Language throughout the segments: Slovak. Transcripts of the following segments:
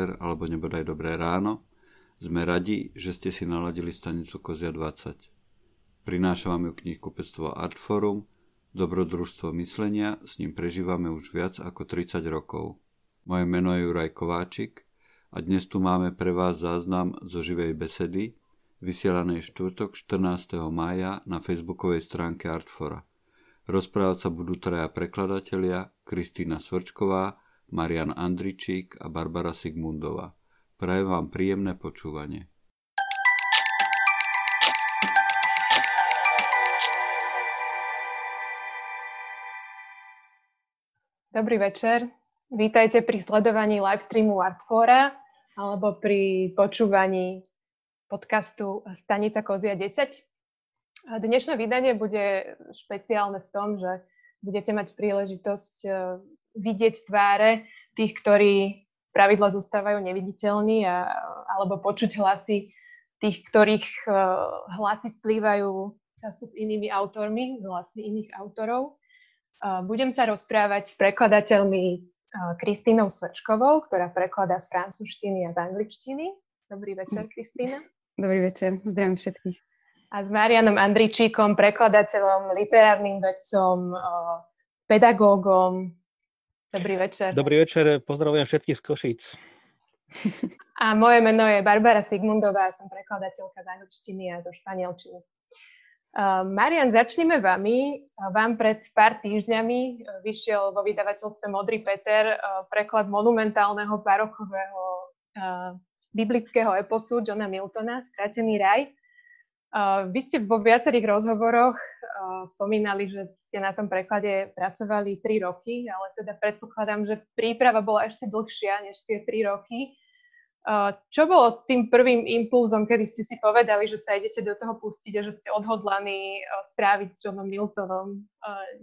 večer alebo nebodaj dobré ráno. Sme radi, že ste si naladili stanicu Kozia 20. Prináša vám ju knihkupectvo Artforum, dobrodružstvo myslenia, s ním prežívame už viac ako 30 rokov. Moje meno je Juraj Kováčik a dnes tu máme pre vás záznam zo živej besedy, vysielanej štvrtok 14. mája na facebookovej stránke Artfora. Rozprávať sa budú traja prekladatelia Kristýna Svrčková, Marian Andričík a Barbara Sigmundová. Prajem vám príjemné počúvanie. Dobrý večer. Vítajte pri sledovaní livestreamu Artfora alebo pri počúvaní podcastu Stanica Kozia 10. Dnešné vydanie bude špeciálne v tom, že budete mať príležitosť e, vidieť tváre tých, ktorí pravidla zostávajú neviditeľní a, alebo počuť hlasy tých, ktorých e, hlasy splývajú často s inými autormi, hlasmi iných autorov. Budem sa rozprávať s prekladateľmi Kristínou Svečkovou, ktorá prekladá z francúzštiny a z angličtiny. Dobrý večer, Kristýna. Dobrý večer, zdravím všetkých. A s Marianom Andričíkom, prekladateľom, literárnym vedcom, pedagógom. Dobrý večer. Dobrý večer, pozdravujem všetkých z Košíc. A moje meno je Barbara Sigmundová, som prekladateľka z angličtiny a zo španielčiny. Uh, Marian, začneme vami. Vám pred pár týždňami e, vyšiel vo vydavateľstve Modrý Peter uh, preklad monumentálneho barokového uh, biblického eposu Johna Miltona, Stratený raj. Uh, vy ste vo viacerých rozhovoroch spomínali, že ste na tom preklade pracovali 3 roky, ale teda predpokladám, že príprava bola ešte dlhšia než tie 3 roky. Čo bolo tým prvým impulzom, kedy ste si povedali, že sa idete do toho pustiť a že ste odhodlaní stráviť s Johnom Miltonom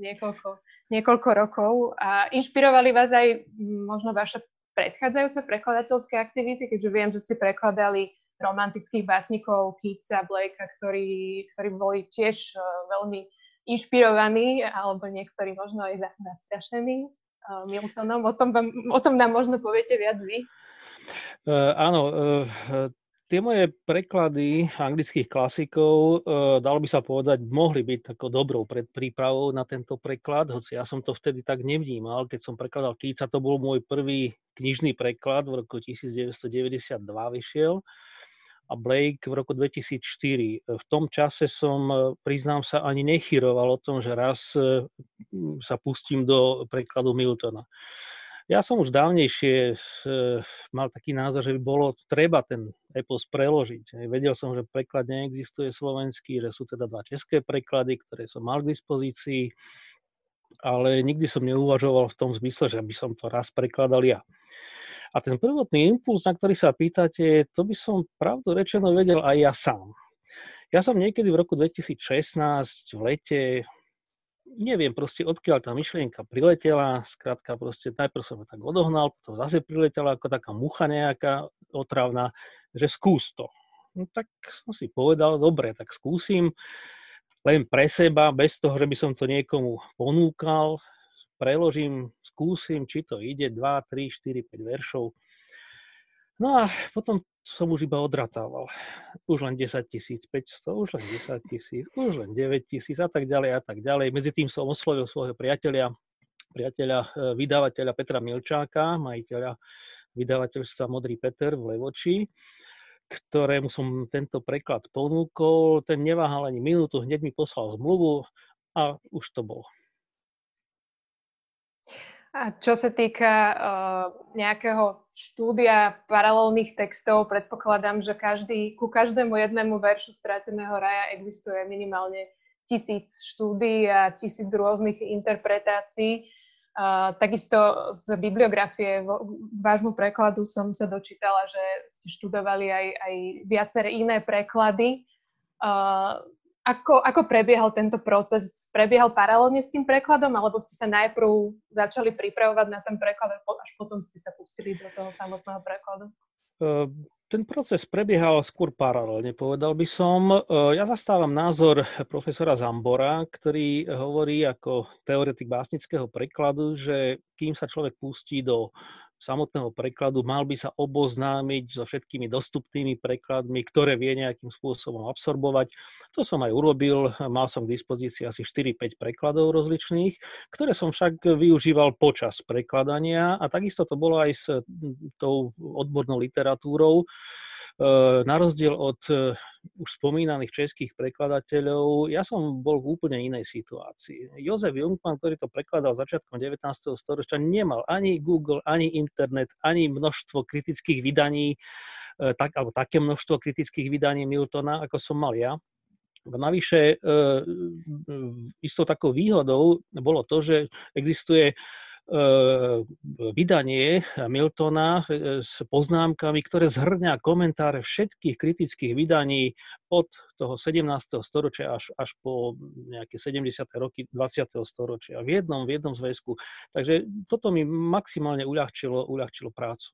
niekoľko, niekoľko rokov? A inšpirovali vás aj možno vaše predchádzajúce prekladateľské aktivity, keďže viem, že ste prekladali romantických básnikov Keatsa, Blakea, ktorí, ktorí boli tiež uh, veľmi inšpirovaní, alebo niektorí možno aj zastrašení uh, Miltonom. O tom, vám, o tom nám možno poviete viac vy. Uh, áno, uh, tie moje preklady anglických klasikov, uh, dalo by sa povedať, mohli byť takou dobrou predprípravou na tento preklad, hoci ja som to vtedy tak nevnímal. Keď som prekladal Kýca, to bol môj prvý knižný preklad, v roku 1992 vyšiel a Blake v roku 2004. V tom čase som, priznám sa, ani nechyroval o tom, že raz sa pustím do prekladu Miltona. Ja som už dávnejšie eh, mal taký názor, že by bolo treba ten epos preložiť. Vedel som, že preklad neexistuje slovenský, že sú teda dva české preklady, ktoré som mal k dispozícii, ale nikdy som neuvažoval v tom zmysle, že by som to raz prekladal ja. A ten prvotný impuls, na ktorý sa pýtate, to by som pravdu rečeno vedel aj ja sám. Ja som niekedy v roku 2016 v lete neviem proste, odkiaľ tá myšlienka priletela, skrátka proste najprv som tak odohnal, potom zase priletela ako taká mucha nejaká otravná, že skús to. No tak som si povedal, dobre, tak skúsim len pre seba, bez toho, že by som to niekomu ponúkal, preložím, skúsim, či to ide, 2, 3, 4, 5 veršov. No a potom som už iba odratával. Už len 10 500, už len 10 tisíc, už len 9 tisíc a tak ďalej a tak ďalej. Medzi tým som oslovil svojho priateľa, priateľa e, vydavateľa Petra Milčáka, majiteľa vydavateľstva Modrý Peter v Levoči, ktorému som tento preklad ponúkol. Ten neváhal ani minútu, hneď mi poslal zmluvu a už to bolo. A čo sa týka uh, nejakého štúdia paralelných textov, predpokladám, že každý, ku každému jednému veršu Stráteného raja existuje minimálne tisíc štúdí a tisíc rôznych interpretácií. Uh, takisto z bibliografie vášmu prekladu som sa dočítala, že ste študovali aj, aj viaceré iné preklady. Uh, ako, ako prebiehal tento proces? Prebiehal paralelne s tým prekladom, alebo ste sa najprv začali pripravovať na ten preklad, až potom ste sa pustili do toho samotného prekladu? Ehm, ten proces prebiehal skôr paralelne, povedal by som. Ehm, ja zastávam názor profesora Zambora, ktorý hovorí ako teoretik básnického prekladu, že kým sa človek pustí do samotného prekladu, mal by sa oboznámiť so všetkými dostupnými prekladmi, ktoré vie nejakým spôsobom absorbovať. To som aj urobil, mal som k dispozícii asi 4-5 prekladov rozličných, ktoré som však využíval počas prekladania a takisto to bolo aj s tou odbornou literatúrou. Na rozdiel od už spomínaných českých prekladateľov, ja som bol v úplne inej situácii. Jozef Jungmann, ktorý to prekladal začiatkom 19. storočia, nemal ani Google, ani internet, ani množstvo kritických vydaní, e, tak, alebo také množstvo kritických vydaní Miltona, ako som mal ja. Navyše, istou takou výhodou bolo to, že existuje vydanie Miltona e, s poznámkami, ktoré zhrňa komentáre všetkých kritických vydaní od toho 17. storočia až, až po nejaké 70. roky 20. storočia v jednom, v jednom zväzku. Takže toto mi maximálne uľahčilo, uľahčilo prácu.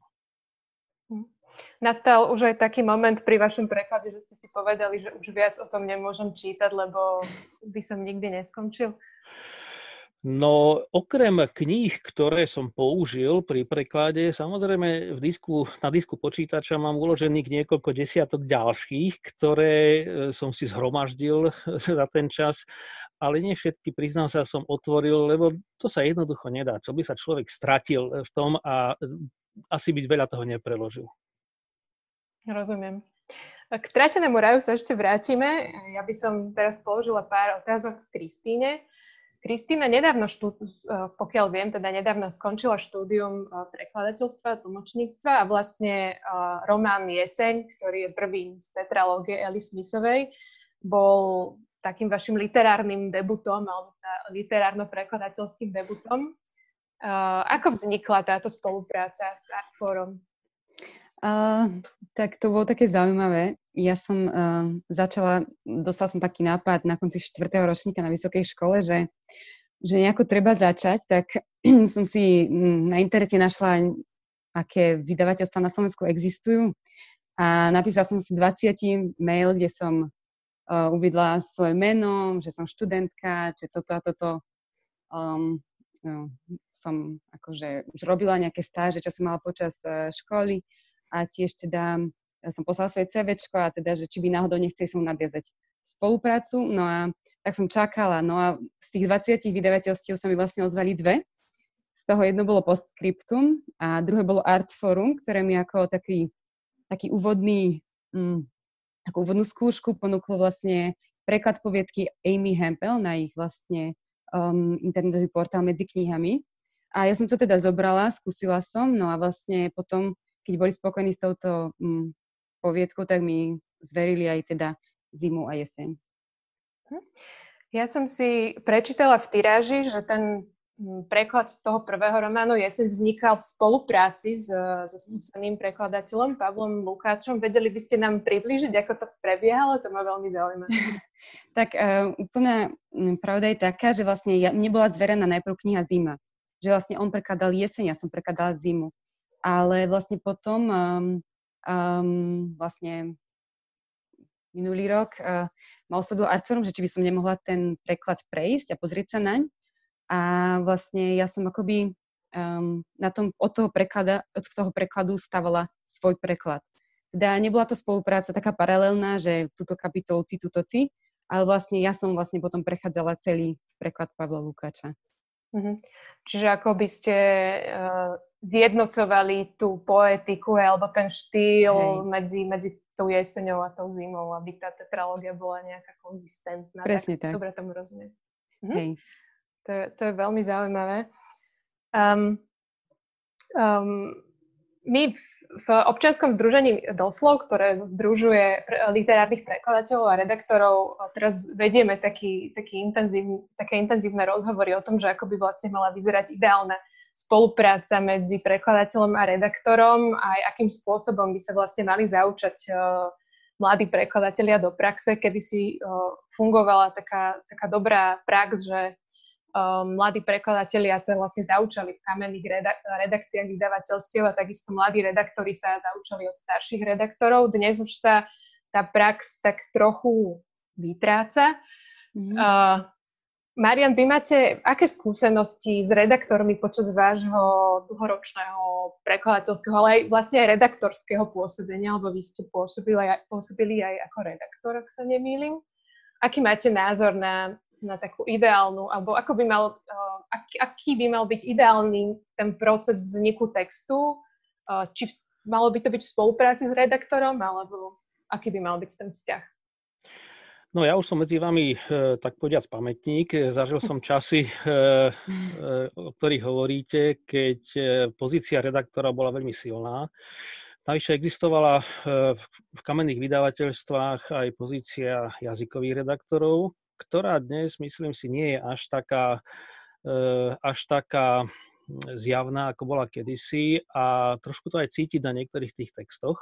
Nastal už aj taký moment pri vašom preklade, že ste si povedali, že už viac o tom nemôžem čítať, lebo by som nikdy neskončil? No okrem kníh, ktoré som použil pri preklade, samozrejme v disku, na disku počítača mám uložených niekoľko desiatok ďalších, ktoré e, som si zhromaždil za ten čas, ale nie všetky, priznám sa, som otvoril, lebo to sa jednoducho nedá. Čo by sa človek stratil v tom a e, asi byť veľa toho nepreložil. Rozumiem. K tratenému raju sa ešte vrátime. Ja by som teraz položila pár otázok Kristýne. Kristýna nedávno, štú, e, pokiaľ viem, teda nedávno skončila štúdium e, prekladateľstva a tlmočníctva a vlastne e, román Jeseň, ktorý je prvým z tetralógie Eli Smithovej, bol takým vašim literárnym debutom alebo literárno-prekladateľským debutom. Ako vznikla táto spolupráca s Artforum? Uh, tak to bolo také zaujímavé. Ja som uh, začala, dostala som taký nápad na konci 4. ročníka na vysokej škole, že, že nejako treba začať, tak som si na internete našla, aké vydavateľstva na Slovensku existujú a napísala som si 20 mail, kde som uh, uvidla svoje meno, že som študentka, že toto a toto um, no, som akože už robila nejaké stáže, čo som mala počas uh, školy a tiež teda som poslala svoje CV a teda, že či by náhodou nechceli som nadviazať spoluprácu. No a tak som čakala. No a z tých 20 vydavateľstiev sa mi vlastne ozvali dve. Z toho jedno bolo Postscriptum a druhé bolo Artforum, ktoré mi ako taký, taký úvodný, mm, takú úvodnú skúšku ponúklo vlastne preklad poviedky Amy Hempel na ich vlastne um, internetový portál medzi knihami. A ja som to teda zobrala, skúsila som, no a vlastne potom keď boli spokojní s touto mm, poviedkou, tak mi zverili aj teda zimu a jeseň. Hm. Ja som si prečítala v tiráži, že ten mm, preklad toho prvého románu Jeseň vznikal v spolupráci s, so skúseným prekladateľom Pavlom Lukáčom. Vedeli by ste nám priblížiť, ako to prebiehalo? To ma veľmi zaujíma. tak uh, úplná pravda je taká, že vlastne ja, mne bola zverená najprv kniha Zima. Že vlastne on prekladal jeseň, ja som prekladala zimu ale vlastne potom um, um, vlastne minulý rok uh, ma oslovil Arturum, že či by som nemohla ten preklad prejsť a pozrieť sa naň. A vlastne ja som akoby um, na tom, od toho, preklada, od toho prekladu stavala svoj preklad. Teda nebola to spolupráca taká paralelná, že túto kapitolu ty, túto ty, ale vlastne ja som vlastne potom prechádzala celý preklad Pavla Lukáča. Mm-hmm. Čiže ako by ste uh, zjednocovali tú poetiku alebo ten štýl medzi, medzi tou jeseňou a tou zimou, aby tá tetralógia bola nejaká konzistentná. Presne tak. tak. Dobre tomu rozumiem. Mhm. Hej. To, je, to je veľmi zaujímavé. Um, um, my v občianskom združení Doslov, ktoré združuje literárnych prekladateľov a redaktorov, teraz vedieme taký, taký intenzív, také intenzívne rozhovory o tom, že ako by vlastne mala vyzerať ideálna spolupráca medzi prekladateľom a redaktorom, aj akým spôsobom by sa vlastne mali zaučať uh, mladí prekladatelia do praxe, kedy si uh, fungovala taká, taká dobrá prax, že uh, mladí prekladatelia sa vlastne zaučali v kamenných redak- redakciách vydavateľstiev a takisto mladí redaktori sa zaučali od starších redaktorov. Dnes už sa tá prax tak trochu vytráca. Mm-hmm. Uh, Marian, vy máte aké skúsenosti s redaktormi počas vášho dlhoročného prekladateľského, ale aj vlastne aj redaktorského pôsobenia, lebo vy ste pôsobili aj, pôsobili aj ako redaktor, ak sa nemýlim. Aký máte názor na, na takú ideálnu, alebo ako by mal, uh, aký, aký by mal byť ideálny ten proces vzniku textu? Uh, či malo by to byť v spolupráci s redaktorom, alebo aký by mal byť ten vzťah? No ja už som medzi vami, e, tak povediac, pamätník. Zažil som časy, o ktorých hovoríte, keď pozícia redaktora bola veľmi silná. Navyše existovala v kamenných vydavateľstvách aj pozícia jazykových redaktorov, ktorá dnes, myslím si, nie je až taká, až taká zjavná, ako bola kedysi a trošku to aj cítiť na niektorých tých textoch.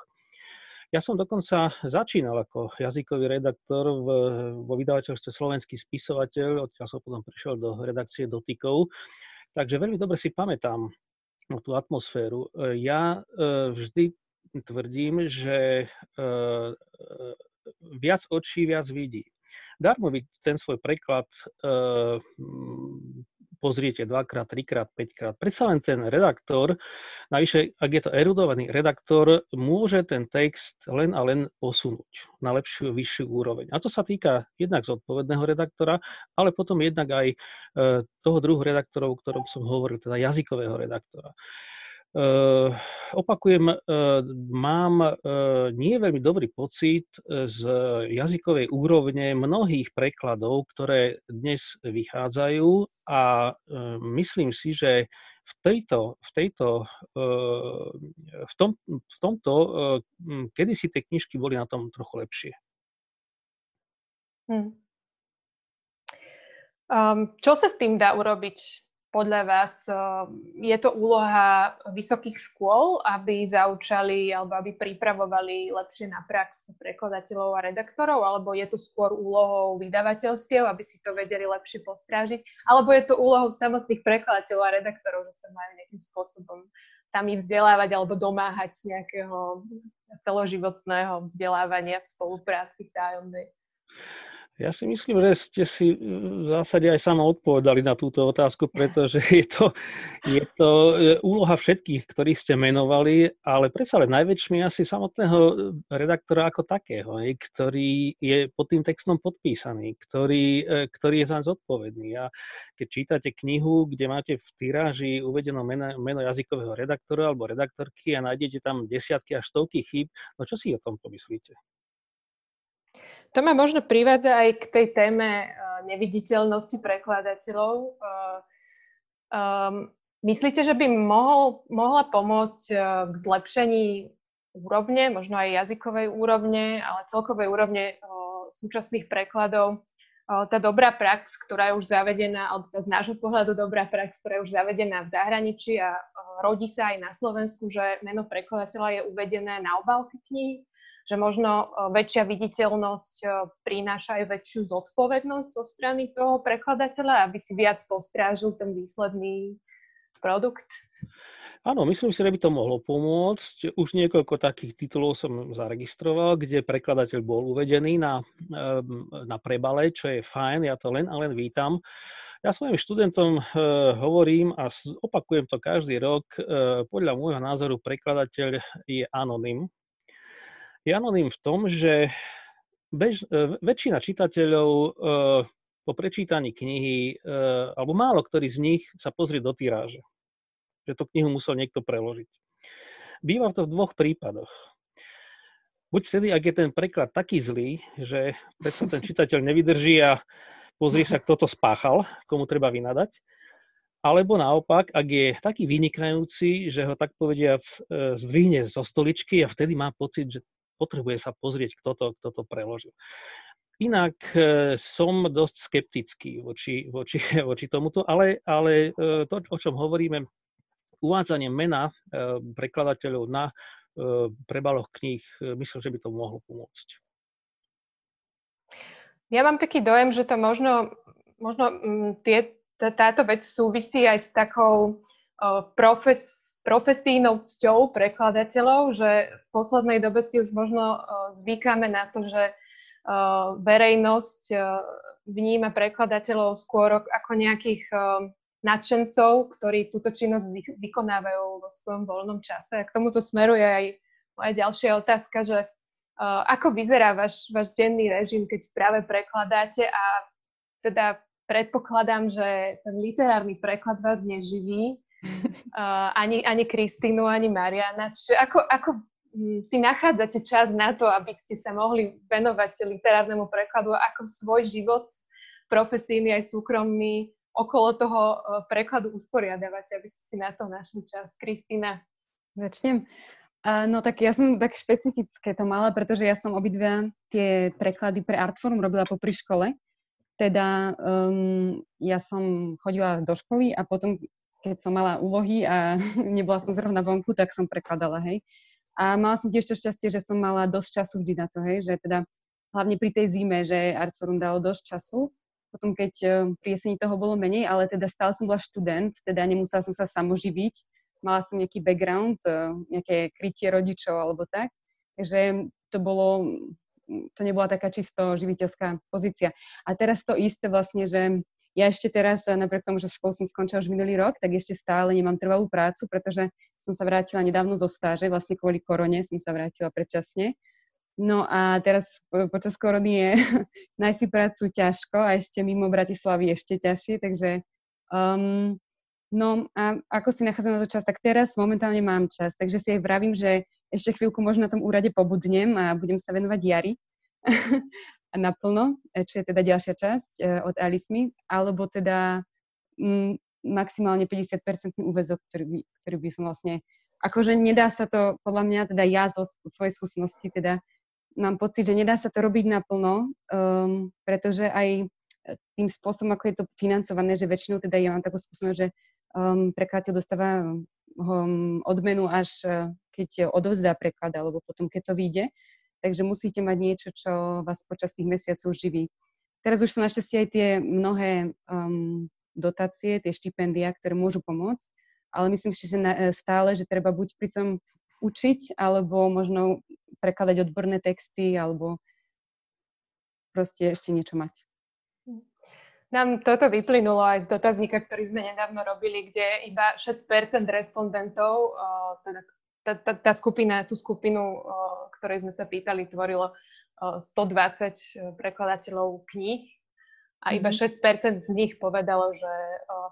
Ja som dokonca začínal ako jazykový redaktor v, vo vydavateľstve Slovenský spisovateľ, odtiaľ som potom prišiel do redakcie dotykov. Takže veľmi dobre si pamätám tú atmosféru. Ja e, vždy tvrdím, že viac očí viac vidí. Darmo by ten svoj preklad pozriete dvakrát, trikrát, päťkrát. Predsa len ten redaktor, navyše, ak je to erudovaný redaktor, môže ten text len a len posunúť na lepšiu, vyššiu úroveň. A to sa týka jednak zodpovedného redaktora, ale potom jednak aj e, toho druhu redaktorov, o ktorom som hovoril, teda jazykového redaktora. Uh, opakujem, uh, mám uh, nie veľmi dobrý pocit z jazykovej úrovne mnohých prekladov, ktoré dnes vychádzajú a myslím si, že v tejto, v tejto, v, tom, v tomto, kedy si tie knižky boli na tom trochu lepšie. Hmm. Um, čo sa s tým dá urobiť? Podľa vás eh, je to úloha vysokých škôl, aby zaučali alebo aby pripravovali lepšie na prax prekladateľov a redaktorov, alebo je to skôr úlohou vydavateľstiev, aby si to vedeli lepšie postrážiť, alebo je to úlohou samotných prekladateľov a redaktorov, že sa majú nejakým spôsobom sami vzdelávať alebo domáhať nejakého celoživotného vzdelávania v spolupráci vzájomnej. Ja si myslím, že ste si e, v zásade aj sama odpovedali na túto otázku, pretože je to, je to e, úloha všetkých, ktorých ste menovali, ale predsa len najväčšmi asi samotného e, redaktora ako takého, ktorý je pod tým textom podpísaný, ktorý, ktorý je za zodpovedný. A keď čítate knihu, kde máte v tiráži uvedeno meno, meno jazykového redaktora alebo redaktorky a nájdete tam desiatky až stovky chýb, no čo si o tom pomyslíte? To ma možno privádza aj k tej téme uh, neviditeľnosti prekladateľov. Um, myslíte, že by mohol, mohla pomôcť uh, k zlepšení úrovne, možno aj jazykovej úrovne, ale celkovej úrovne súčasných prekladov tá dobrá prax, ktorá je už zavedená, alebo z nášho pohľadu dobrá prax, ktorá je už zavedená v zahraničí a rodí sa aj na Slovensku, že meno prekladateľa je uvedené na obálke knihy, že možno e, väčšia viditeľnosť e, prináša aj väčšiu zodpovednosť zo strany toho prekladateľa, aby si viac postrážil ten výsledný produkt? Áno, myslím si, že by to mohlo pomôcť. Už niekoľko takých titulov som zaregistroval, kde prekladateľ bol uvedený na, na prebale, čo je fajn, ja to len a len vítam. Ja svojim študentom e, hovorím a opakujem to každý rok, e, podľa môjho názoru prekladateľ je anonym, je anonym v tom, že bež, e, väčšina čitateľov e, po prečítaní knihy, e, alebo málo ktorý z nich sa pozrie do tiráže. Že tú knihu musel niekto preložiť. Býva to v dvoch prípadoch. Buď vtedy, ak je ten preklad taký zlý, že predsa ten čitateľ nevydrží a pozrie sa, kto to spáchal, komu treba vynadať, alebo naopak, ak je taký vynikajúci, že ho tak povediac zdvihne zo stoličky a vtedy má pocit, že potrebuje sa pozrieť, kto to, kto to preložil. Inak e, som dosť skeptický voči, voči, voči tomuto, ale, ale e, to, o čom hovoríme, uvádzanie mena e, prekladateľov na prebaloch kníh, myslím, že by to mohlo pomôcť. Ja mám taký dojem, že to možno, možno tie, táto vec súvisí aj s takou profes, profesijnou cťou prekladateľov, že v poslednej dobe si už možno zvykáme na to, že verejnosť vníma prekladateľov skôr ako nejakých nadšencov, ktorí túto činnosť vykonávajú vo svojom voľnom čase. A k tomuto smeruje aj moja ďalšia otázka, že ako vyzerá váš, váš denný režim, keď práve prekladáte a teda predpokladám, že ten literárny preklad vás neživí, uh, ani, ani Kristínu, ani Mariana. Čiže ako, ako hm, si nachádzate čas na to, aby ste sa mohli venovať literárnemu prekladu, ako svoj život, profesijný aj súkromný, okolo toho e, prekladu usporiadavate, aby ste si na to našli čas. Kristýna. Začnem. No tak ja som tak špecifické to mala, pretože ja som obidva tie preklady pre Artforum robila po pri škole. Teda um, ja som chodila do školy a potom, keď som mala úlohy a nebola som zrovna vonku, tak som prekladala, hej. A mala som tiež to šťastie, že som mala dosť času vždy na to, hej, že teda hlavne pri tej zime, že Artforum dalo dosť času potom keď pri jeseni toho bolo menej, ale teda stále som bola študent, teda nemusela som sa samoživiť, mala som nejaký background, e, nejaké krytie rodičov alebo tak, takže to bolo, to nebola taká čisto živiteľská pozícia. A teraz to isté vlastne, že ja ešte teraz, e, napriek tomu, že školu som skončila už minulý rok, tak ešte stále nemám trvalú prácu, pretože som sa vrátila nedávno zo stáže, vlastne kvôli korone som sa vrátila predčasne. No a teraz počas korony je nájsť si prácu ťažko a ešte mimo Bratislavy ešte ťažšie, takže um, no a ako si nachádzam na to čas, tak teraz momentálne mám čas, takže si aj vravím, že ešte chvíľku možno na tom úrade pobudnem a budem sa venovať jari naplno, e, čo je teda ďalšia časť uh, od Alice Me, alebo teda um, maximálne 50-percentný úvezok, ktorý by, ktorý by som vlastne akože nedá sa to, podľa mňa, teda ja zo svojej skúsenosti, teda mám pocit, že nedá sa to robiť naplno, um, pretože aj tým spôsobom, ako je to financované, že väčšinou teda ja mám takú skúsenosť, že um, prekladateľ dostáva um, odmenu až uh, keď odovzdá preklad, alebo potom keď to vyjde. Takže musíte mať niečo, čo vás počas tých mesiacov živí. Teraz už sú našťastie aj tie mnohé um, dotácie, tie štipendia, ktoré môžu pomôcť, ale myslím si, že na, stále, že treba buď pri tom učiť, alebo možno prekladať odborné texty, alebo proste ešte niečo mať. Nám toto vyplynulo aj z dotazníka, ktorý sme nedávno robili, kde iba 6% respondentov, teda tá, tá, tá skupina, tú skupinu, ktorej sme sa pýtali, tvorilo 120 prekladateľov kníh a iba mm-hmm. 6% z nich povedalo, že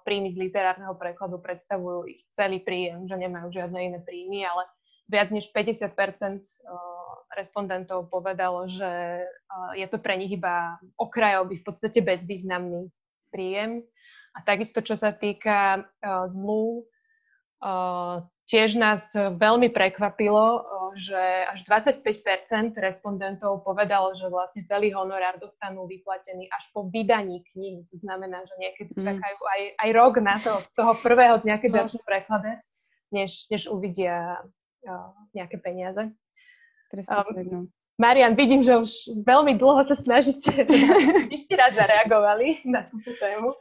príjmy z literárneho prekladu predstavujú ich celý príjem, že nemajú žiadne iné príjmy, ale viac než 50% respondentov povedalo, že je to pre nich iba okrajový, v podstate bezvýznamný príjem. A takisto, čo sa týka zmluv, tiež nás veľmi prekvapilo, že až 25% respondentov povedalo, že vlastne celý honorár dostanú vyplatený až po vydaní knihy. To znamená, že niekedy mm. čakajú aj, aj rok na to, z toho prvého dňa, keď no. začnú prekladať, než, než uvidia nejaké peniaze. um, Marian, vidím, že už veľmi dlho sa snažíte, by ste rád zareagovali na túto tému.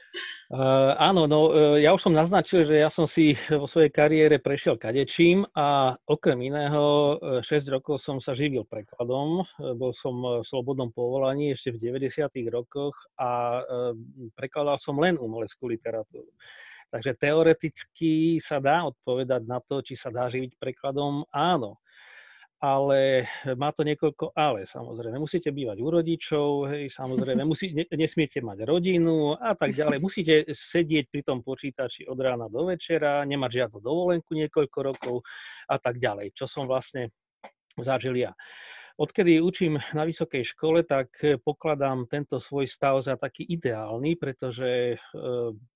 Uh, áno, no uh, ja už som naznačil, že ja som si vo svojej kariére prešiel kadečím a okrem iného uh, 6 rokov som sa živil prekladom. Bol som v slobodnom povolaní ešte v 90. rokoch a prekladal som len umeleckú literatúru. Takže teoreticky sa dá odpovedať na to, či sa dá živiť prekladom. Áno, ale má to niekoľko ale, samozrejme. Musíte bývať u rodičov, hej, samozrejme, musí, ne, nesmiete mať rodinu a tak ďalej. Musíte sedieť pri tom počítači od rána do večera, nemať žiadnu dovolenku niekoľko rokov a tak ďalej, čo som vlastne zažil ja. Odkedy učím na vysokej škole, tak eh, pokladám tento svoj stav za taký ideálny, pretože eh,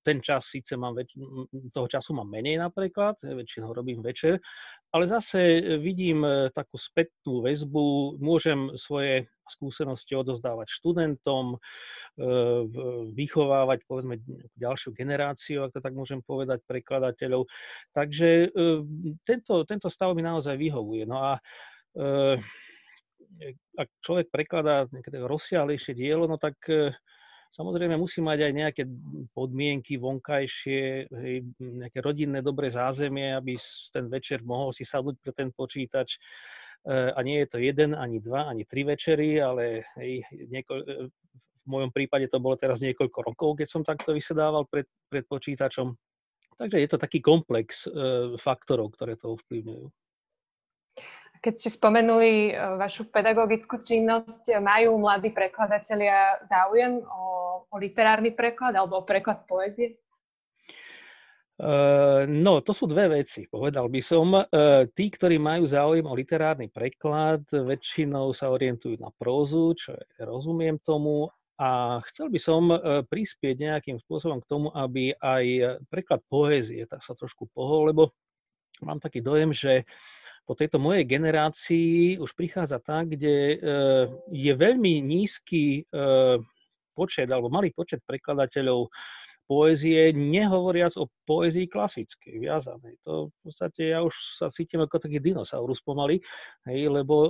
ten čas síce mám, väč- toho času mám menej napríklad, eh, väčšinou robím večer, ale zase vidím takú spätnú väzbu, môžem svoje skúsenosti odozdávať študentom, vychovávať povedzme ďalšiu generáciu, ak to tak môžem povedať, prekladateľov. Takže tento, tento stav mi naozaj vyhovuje. No a ak človek prekladá nejaké rozsiahlejšie dielo, no tak e, samozrejme musí mať aj nejaké podmienky vonkajšie, nejaké rodinné dobré zázemie, aby ten večer mohol si sadnúť pre ten počítač. E, a nie je to jeden, ani dva, ani tri večery, ale hej, nieko, e, v mojom prípade to bolo teraz niekoľko rokov, keď som takto vysedával pred, pred počítačom. Takže je to taký komplex faktorov, ktoré to ovplyvňujú. Keď ste spomenuli vašu pedagogickú činnosť, majú mladí prekladatelia záujem o, o literárny preklad alebo o preklad poézie? No, to sú dve veci, povedal by som. Tí, ktorí majú záujem o literárny preklad, väčšinou sa orientujú na prózu, čo je, rozumiem tomu, a chcel by som prispieť nejakým spôsobom k tomu, aby aj preklad poézie tak sa trošku pohol, lebo mám taký dojem, že po tejto mojej generácii už prichádza tak, kde je veľmi nízky počet alebo malý počet prekladateľov poézie, nehovoriac o poézii klasickej, viazanej. To v podstate ja už sa cítim ako taký dinosaurus pomaly, hej, lebo e,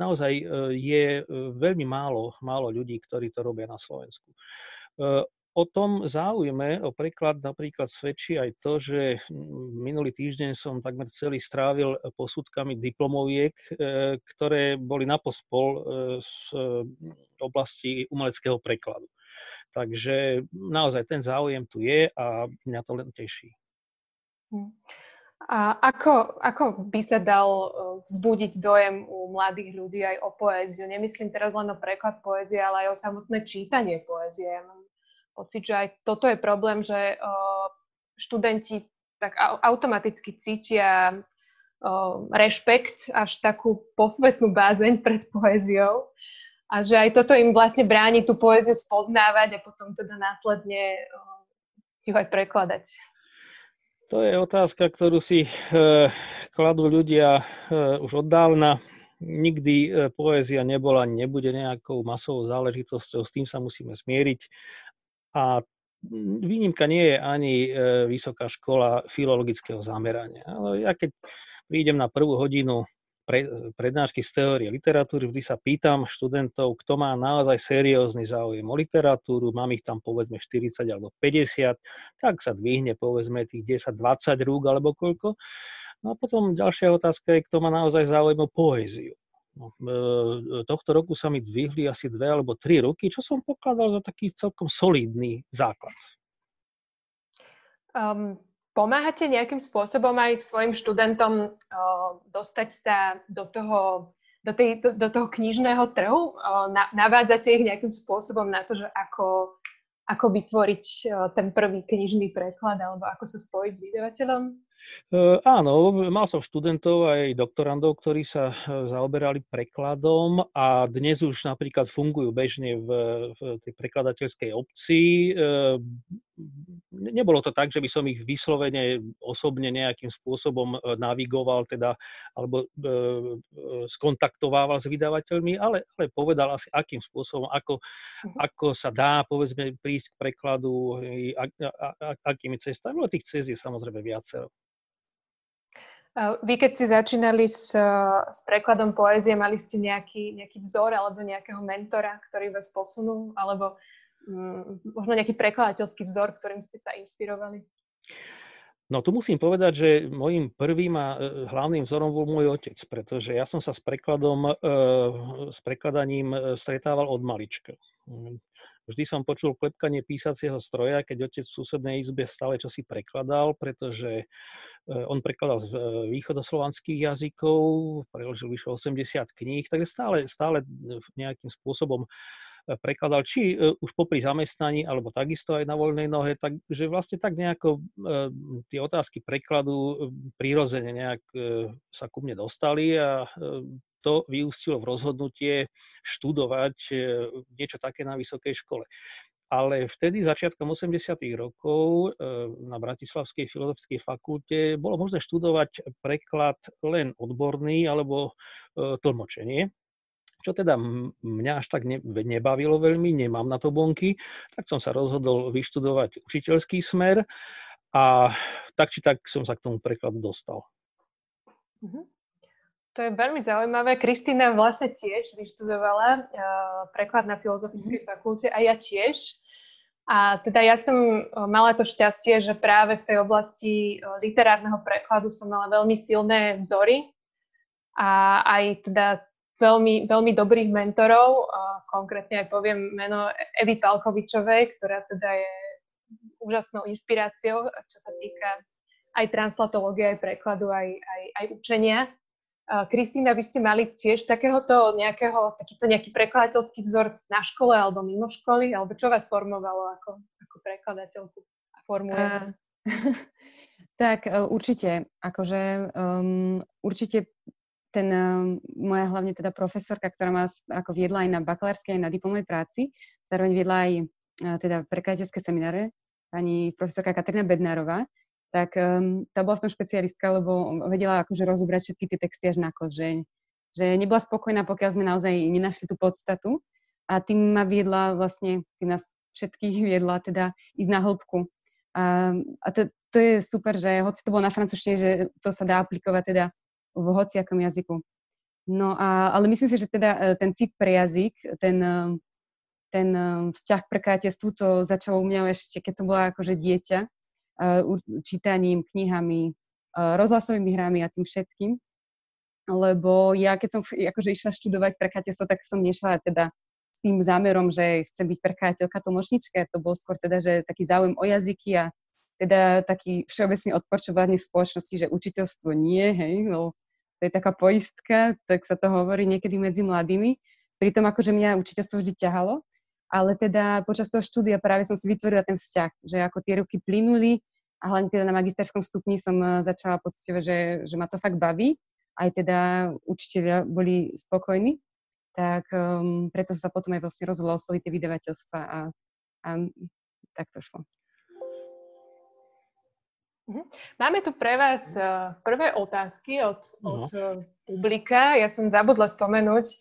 naozaj je veľmi málo, málo ľudí, ktorí to robia na Slovensku. O tom záujme, o preklad napríklad svedčí aj to, že minulý týždeň som takmer celý strávil posudkami diplomoviek, ktoré boli na pospol z oblasti umeleckého prekladu. Takže naozaj ten záujem tu je a mňa to len teší. Hm. A ako, ako by sa dal e, vzbudiť dojem u mladých ľudí aj o poéziu? Nemyslím teraz len o preklad poézie, ale aj o samotné čítanie poézie. Ja mám pocit, že aj toto je problém, že študenti tak automaticky cítia rešpekt, až takú posvetnú bázeň pred poéziou a že aj toto im vlastne bráni tú poéziu spoznávať a potom teda následne ju aj prekladať. To je otázka, ktorú si e, kladú ľudia e, už od dávna. Nikdy e, poézia nebola, nebude nejakou masovou záležitosťou, s tým sa musíme zmieriť. A výnimka nie je ani e, vysoká škola filologického zamerania. Ale ja keď prídem na prvú hodinu pre, prednášky z teórie literatúry, vždy sa pýtam študentov, kto má naozaj seriózny záujem o literatúru, mám ich tam povedzme 40 alebo 50, tak sa dvihne povedzme tých 10-20 rúk alebo koľko. No a potom ďalšia otázka je, kto má naozaj záujem o poéziu. No, e, tohto roku sa mi dvihli asi dve alebo tri ruky, čo som pokladal za taký celkom solidný základ. Um, Pomáhate nejakým spôsobom aj svojim študentom o, dostať sa do toho, do, tej, do, do toho knižného trhu? O, na, navádzate ich nejakým spôsobom na to, že ako, ako vytvoriť o, ten prvý knižný preklad alebo ako sa spojiť s vydavateľom? Áno, mal som študentov aj doktorandov, ktorí sa zaoberali prekladom a dnes už napríklad fungujú bežne v, v tej prekladateľskej obci. Nebolo to tak, že by som ich vyslovene osobne nejakým spôsobom navigoval teda, alebo uh, skontaktovával s vydavateľmi, ale, ale povedal asi, akým spôsobom, ako, uh-huh. ako sa dá, povedzme, prísť k prekladu, a, a, a, akými cestami. No tých cest je samozrejme viacero. Vy, keď ste začínali s, s prekladom poézie, mali ste nejaký, nejaký vzor alebo nejakého mentora, ktorý vás posunul, alebo mm, možno nejaký prekladateľský vzor, ktorým ste sa inšpirovali? No tu musím povedať, že môjim prvým a e, hlavným vzorom bol môj otec, pretože ja som sa s prekladom, e, s prekladaním stretával od malička. Vždy som počul klepkanie písacieho stroja, keď otec v susednej izbe stále čosi prekladal, pretože e, on prekladal z e, východoslovanských jazykov, preložil vyše 80 kníh, takže stále, stále nejakým spôsobom e, prekladal, či už popri zamestnaní, alebo takisto aj na voľnej nohe, takže vlastne tak nejako tie otázky prekladu prirodzene nejak sa ku mne dostali a to vyústilo v rozhodnutie študovať e, niečo také na vysokej škole. Ale vtedy, začiatkom 80. rokov, e, na Bratislavskej filozofickej fakulte bolo možné študovať preklad len odborný alebo e, tlmočenie čo teda mňa až tak nebavilo veľmi, nemám na to bonky, tak som sa rozhodol vyštudovať učiteľský smer a tak či tak som sa k tomu prekladu dostal. Uh-huh. To je veľmi zaujímavé. Kristýna vlastne tiež vyštudovala uh, preklad na Filozofickej mm. fakulte a ja tiež. A teda ja som mala to šťastie, že práve v tej oblasti literárneho prekladu som mala veľmi silné vzory a aj teda veľmi, veľmi dobrých mentorov. Konkrétne aj poviem meno Evy Palkovičovej, ktorá teda je úžasnou inšpiráciou, čo sa týka aj translatológie, aj prekladu, aj, aj, aj učenia. Kristýna, vy ste mali tiež takéhoto nejakého, takýto nejaký prekladateľský vzor na škole alebo mimo školy? Alebo čo vás formovalo ako, ako prekladateľku a formuje? Uh, tak uh, určite, akože um, určite ten, um, moja hlavne teda profesorka, ktorá ma ako viedla aj na bakalárskej, aj na diplomovej práci, zároveň viedla aj uh, teda prekladateľské semináre, pani profesorka Katrina Bednárová, tak um, tá bola v tom špecialistka, lebo vedela akože rozobrať všetky tie texty až na kos, že, nebola spokojná, pokiaľ sme naozaj nenašli tú podstatu a tým ma viedla vlastne, tým nás všetkých viedla teda ísť na hĺbku. A, a to, to je super, že hoci to bolo na francúzštine, že to sa dá aplikovať teda v hociakom jazyku. No a, ale myslím si, že teda e, ten cit pre jazyk, ten, e, ten e, vzťah pre kreatívstvu, to začalo u mňa ešte, keď som bola akože dieťa, čítaním, knihami, rozhlasovými hrami a tým všetkým. Lebo ja, keď som akože išla študovať prekladateľstvo, tak som nešla teda s tým zámerom, že chcem byť prekladateľka tlmočnička. To bol skôr teda, že taký záujem o jazyky a teda taký všeobecný odpor, čo v spoločnosti, že učiteľstvo nie, hej, no to je taká poistka, tak sa to hovorí niekedy medzi mladými. Pritom akože mňa učiteľstvo vždy ťahalo, ale teda počas toho štúdia práve som si vytvorila ten vzťah, že ako tie ruky plynuli a hlavne teda na magisterskom stupni som eh, začala pocitovať, že, že ma to fakt baví. Aj teda učiteľia boli spokojní, tak um, preto sa potom aj vlastne osloviť tie vydavateľstva a, a tak to šlo. Mhm. Máme tu pre vás eh, prvé otázky od, od uh, publika. Ja som zabudla spomenúť, eh,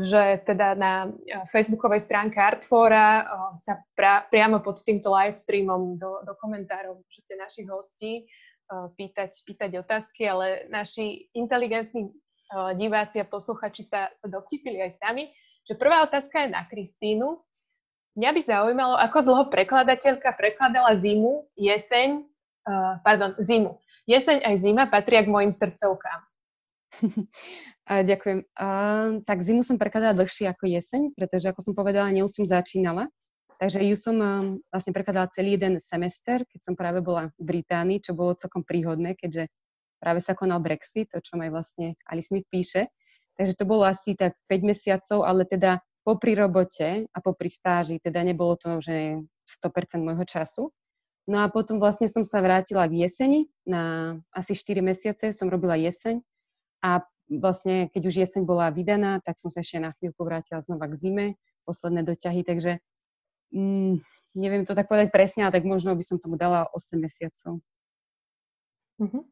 že teda na eh, facebookovej stránke Artfora sa pra, priamo pod týmto live streamom do, do komentárov môžete našich hostí pýtať, pýtať otázky, ale naši inteligentní diváci a posluchači sa, sa dovtipili aj sami, že prvá otázka je na Kristínu. Mňa by zaujímalo, ako dlho prekladateľka prekladala zimu, jeseň pardon, zimu. Jeseň aj zima patria k mojim srdcovkám. A ďakujem. Uh, tak zimu som prekladala dlhšie ako jeseň, pretože ako som povedala, som začínala. Takže ju som um, vlastne prekladala celý jeden semester, keď som práve bola v Británii, čo bolo celkom príhodné, keďže práve sa konal Brexit, o čom aj vlastne Alice Smith píše. Takže to bolo asi tak 5 mesiacov, ale teda popri robote a popri stáži, teda nebolo to, že 100% môjho času. No a potom vlastne som sa vrátila k jeseni, na asi 4 mesiace som robila jeseň a vlastne keď už jeseň bola vydaná, tak som sa ešte na chvíľku vrátila znova k zime, posledné doťahy, takže mm, neviem to tak povedať presne, ale tak možno by som tomu dala 8 mesiacov. Uh-huh.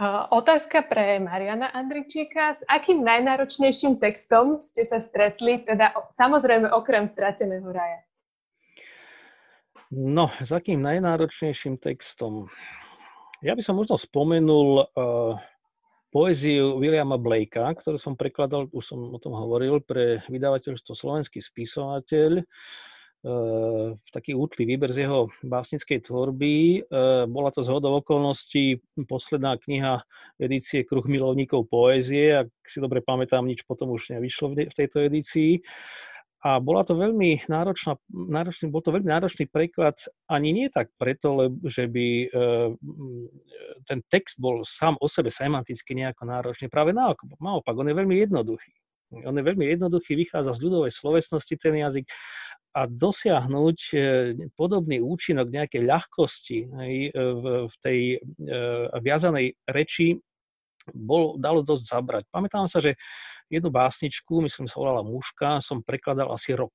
Uh, otázka pre Mariana Andričíka. S akým najnáročnejším textom ste sa stretli, teda samozrejme okrem Strateného raja? No, s akým najnáročnejším textom? Ja by som možno spomenul uh, poéziu Williama Blakea, ktorú som prekladal, už som o tom hovoril, pre vydavateľstvo Slovenský spisovateľ. Uh, taký útly výber z jeho básnickej tvorby. Uh, bola to zhodou okolností posledná kniha edície Kruh milovníkov poézie. Ak si dobre pamätám, nič potom už nevyšlo v tejto edícii. A bola to veľmi náročná, náročný, bol to veľmi náročný preklad, ani nie tak preto, lebo, že by e, ten text bol sám o sebe semanticky nejako náročný. Práve naopak, on je veľmi jednoduchý. On je veľmi jednoduchý, vychádza z ľudovej slovesnosti ten jazyk a dosiahnuť e, podobný účinok nejakej ľahkosti v, v tej e, viazanej reči bol, dalo dosť zabrať. Pamätám sa, že jednu básničku, myslím, sa volala Muška, som prekladal asi rok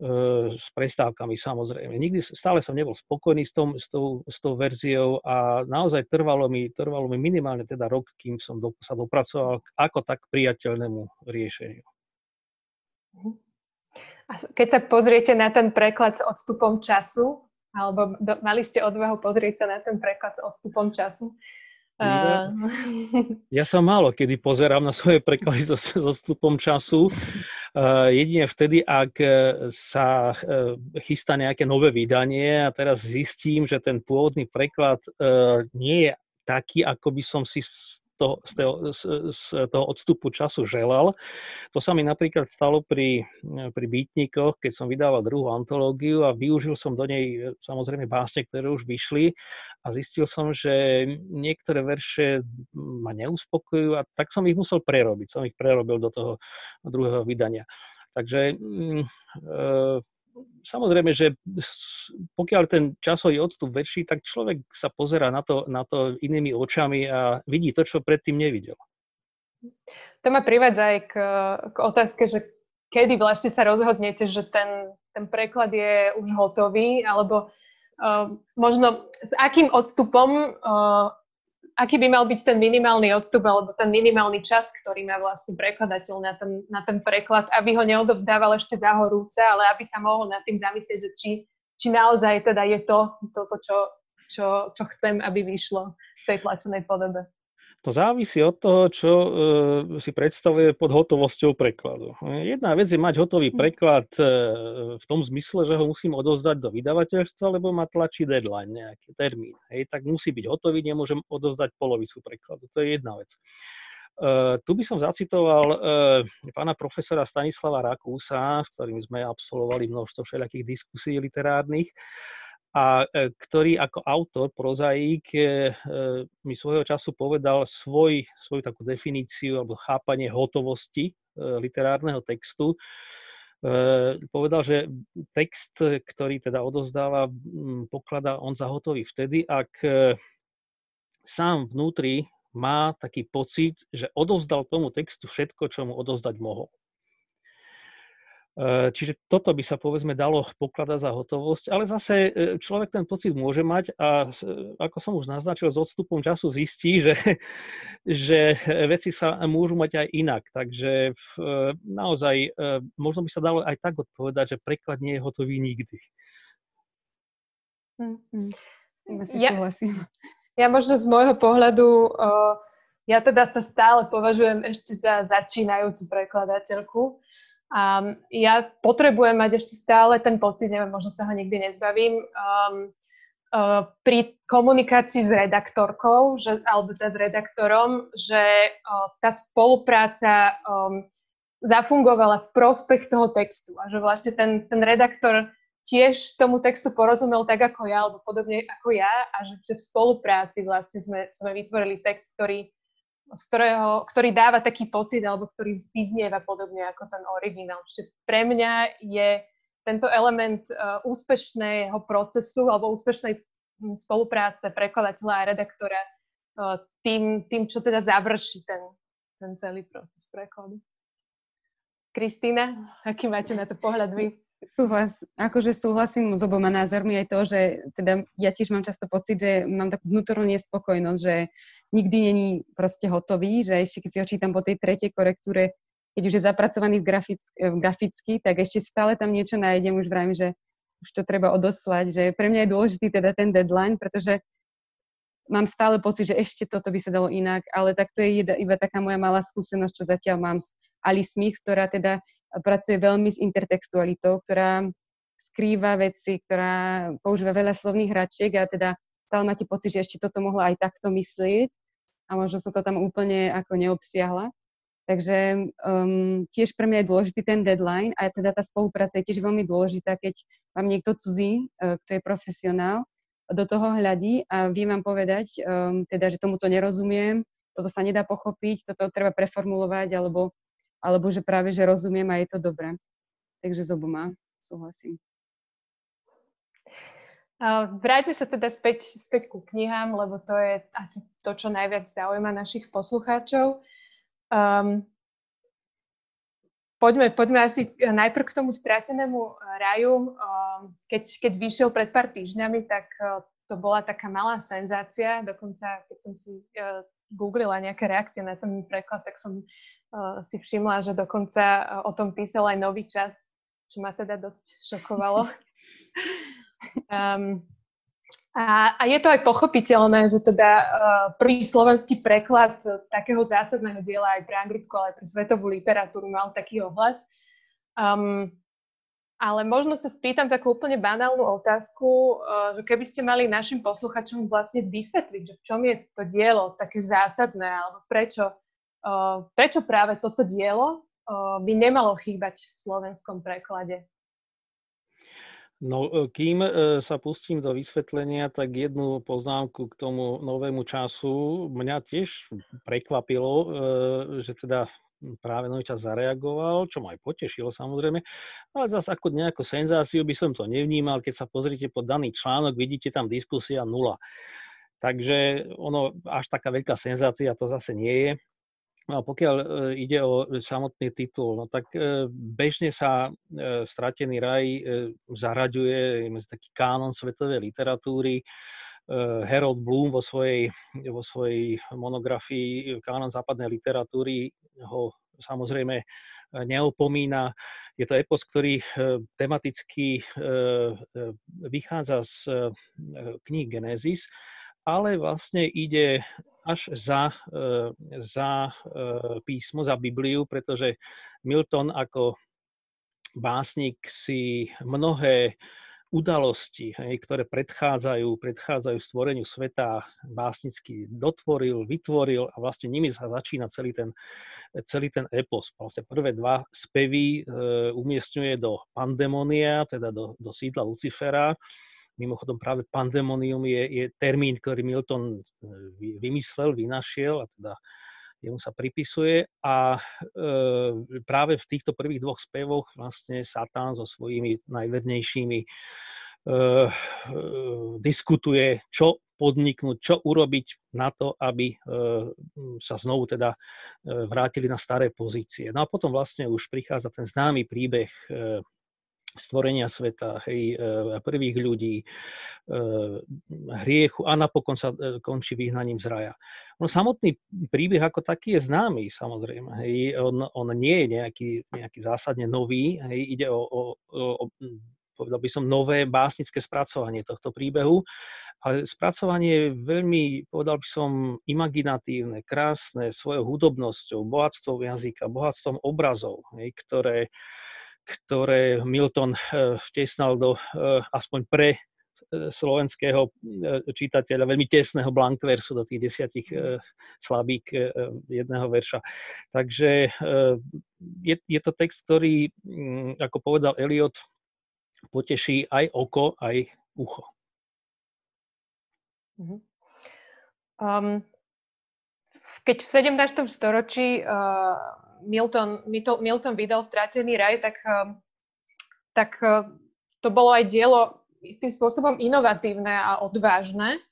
e, s prestávkami samozrejme. Nikdy stále som nebol spokojný s, tom, s, tou, s tou verziou a naozaj trvalo mi, trvalo mi minimálne teda rok, kým som do, sa dopracoval k ako tak priateľnému riešeniu. A keď sa pozriete na ten preklad s odstupom času, alebo do, mali ste odvahu pozrieť sa na ten preklad s odstupom času, Uh... Ja sa málo kedy pozerám na svoje preklady so, so stupom času. Uh, jedine vtedy, ak e, sa uh, chystá nejaké nové vydanie a teraz zistím, že ten pôvodný preklad uh, nie je taký, ako by som si toho, z, toho, z, z toho odstupu času želal. To sa mi napríklad stalo pri, pri Bytníkoch, keď som vydával druhú antológiu a využil som do nej samozrejme básne, ktoré už vyšli a zistil som, že niektoré verše ma neuspokojujú a tak som ich musel prerobiť. Som ich prerobil do toho druhého vydania. Takže mm, e, samozrejme, že pokiaľ ten časový odstup väčší, tak človek sa pozera na to, na to inými očami a vidí to, čo predtým nevidel. To ma privádza aj k, k otázke, že kedy vlastne sa rozhodnete, že ten, ten preklad je už hotový, alebo uh, možno s akým odstupom uh, aký by mal byť ten minimálny odstup alebo ten minimálny čas, ktorý má vlastne prekladateľ na ten, na ten preklad, aby ho neodovzdával ešte za horúce, ale aby sa mohol nad tým zamyslieť, že či, či naozaj teda je to toto, čo, čo, čo chcem, aby vyšlo v tej tlačenej podobe. To závisí od toho, čo e, si predstavuje pod hotovosťou prekladu. Jedna vec je mať hotový hm. preklad e, v tom zmysle, že ho musím odozdať do vydavateľstva, lebo ma tlačí deadline, nejaký termín. Hej, tak musí byť hotový, nemôžem odozdať polovicu prekladu. To je jedna vec. Uh, tu by som zacitoval uh, pána profesora Stanislava Rakúsa, s ktorým sme absolvovali množstvo všelijakých diskusí literárnych a e, ktorý ako autor, prozaík, e, e, mi svojho času povedal svoj, svoju takú definíciu alebo chápanie hotovosti literárneho textu. Povedal, že text, ktorý teda odozdáva, pokladá on za hotový vtedy, ak sám vnútri má taký pocit, že odovzdal tomu textu všetko, čo mu odozdať mohol. Eh, čiže toto by sa povedzme dalo pokladať za hotovosť, ale zase eh, človek ten pocit môže mať a eh, ako som už naznačil, s odstupom času zistí, že, že veci sa môžu mať aj inak. Takže naozaj možno by sa dalo aj tak odpovedať, že preklad nie je hotový nikdy. Mm-hmm. Ja, ja možno z môjho pohľadu, ja teda sa stále považujem ešte za začínajúcu prekladateľku, a ja potrebujem mať ešte stále ten pocit, neviem, možno sa ho nikdy nezbavím, um, uh, pri komunikácii s redaktorkou, že, alebo teda s redaktorom, že uh, tá spolupráca um, zafungovala v prospech toho textu a že vlastne ten, ten redaktor tiež tomu textu porozumel tak ako ja, alebo podobne ako ja a že, v spolupráci vlastne sme, sme vytvorili text, ktorý z ktorého, ktorý dáva taký pocit alebo ktorý vyznieva podobne ako ten originál. Čiže pre mňa je tento element uh, úspešného procesu alebo úspešnej hm, spolupráce prekladateľa a redaktora uh, tým, tým, čo teda završí ten, ten celý proces prekladu. Kristýna, aký máte na to pohľad vy? Súhlas, akože súhlasím s oboma názormi aj to, že teda ja tiež mám často pocit, že mám takú vnútornú nespokojnosť, že nikdy není proste hotový, že ešte keď si ho čítam po tej tretej korektúre, keď už je zapracovaný v, grafick, v graficky, tak ešte stále tam niečo nájdem, už vravím, že už to treba odoslať, že pre mňa je dôležitý teda ten deadline, pretože mám stále pocit, že ešte toto by sa dalo inak, ale tak to je iba taká moja malá skúsenosť, čo zatiaľ mám s Alice Smith, ktorá teda pracuje veľmi s intertextualitou, ktorá skrýva veci, ktorá používa veľa slovných hračiek a teda stále máte pocit, že ešte toto mohla aj takto myslieť a možno sa to tam úplne ako neobsiahla. Takže um, tiež pre mňa je dôležitý ten deadline a teda tá spolupráca je tiež veľmi dôležitá, keď vám niekto cudzí, uh, kto je profesionál, do toho hľadí a vie vám povedať, um, teda, že tomuto nerozumiem, toto sa nedá pochopiť, toto treba preformulovať alebo alebo že práve, že rozumiem a je to dobré. Takže s oboma súhlasím. Vráťme sa teda späť, späť ku knihám, lebo to je asi to, čo najviac zaujíma našich poslucháčov. Um, poďme, poďme asi najprv k tomu stratenému raju. Um, keď, keď vyšiel pred pár týždňami, tak uh, to bola taká malá senzácia. Dokonca, keď som si uh, googlila nejaké reakcie na ten preklad, tak som si všimla, že dokonca uh, o tom písal aj nový čas, čo ma teda dosť šokovalo. um, a, a je to aj pochopiteľné, že teda uh, prvý slovenský preklad takého zásadného diela aj pre anglickú, ale aj pre svetovú literatúru mal taký ohlas. Um, ale možno sa spýtam takú úplne banálnu otázku, že keby ste mali našim posluchačom vlastne vysvetliť, že v čom je to dielo také zásadné, alebo prečo, prečo práve toto dielo by nemalo chýbať v slovenskom preklade. No, e, kým sa pustím do vysvetlenia, tak jednu poznámku k tomu novému času. Mňa tiež prekvapilo, že teda práve nový čas zareagoval, čo ma aj potešilo samozrejme, ale zase ako nejakú senzáciu by som to nevnímal, keď sa pozrite pod daný článok, vidíte tam diskusia nula. Takže ono až taká veľká senzácia to zase nie je. No pokiaľ e, ide o samotný titul, no tak e, bežne sa e, Stratený raj zaraďuje medzi taký kánon svetovej literatúry. Harold Bloom vo svojej, vo svojej monografii Kánon západnej literatúry ho samozrejme neopomína. Je to epos, ktorý tematicky vychádza z kníh Genesis, ale vlastne ide až za, e, za e, písmo, za Bibliu, pretože Milton ako básnik si mnohé udalosti, ktoré predchádzajú, predchádzajú stvoreniu sveta, básnicky dotvoril, vytvoril a vlastne nimi sa začína celý ten, celý ten epos. Vlastne prvé dva spevy e, umiestňuje do pandemonia, teda do, do sídla Lucifera, Mimochodom práve pandemonium je, je termín, ktorý Milton e, vymyslel, vynašiel a teda jemu sa pripisuje a e, práve v týchto prvých dvoch spevoch vlastne Satan so svojimi najvernejšími e, e, diskutuje, čo podniknúť, čo urobiť na to, aby e, sa znovu teda e, vrátili na staré pozície. No a potom vlastne už prichádza ten známy príbeh stvorenia sveta, hej, e, prvých ľudí, e, hriechu a napokon sa e, končí vyhnaním z raja. No, samotný príbeh ako taký je známy, samozrejme. Hej. On, on nie je nejaký, nejaký zásadne nový, hej. ide o, o, o, povedal by som, nové básnické spracovanie tohto príbehu, ale spracovanie je veľmi, povedal by som, imaginatívne, krásne, svojou hudobnosťou, bohatstvom jazyka, bohatstvom obrazov, hej, ktoré, ktoré Milton eh, vtesnal do eh, aspoň pre eh, slovenského čitateľa veľmi tesného blankversu do tých desiatich slabík jedného verša. Takže je, je to text, ktorý, mm, ako povedal Eliot, poteší aj oko, aj ucho. Um, keď v 17. storočí uh, Milton, Milton vydal Stratený raj, tak, eh, tak eh, to bolo aj dielo istým spôsobom inovatívne a odvážne.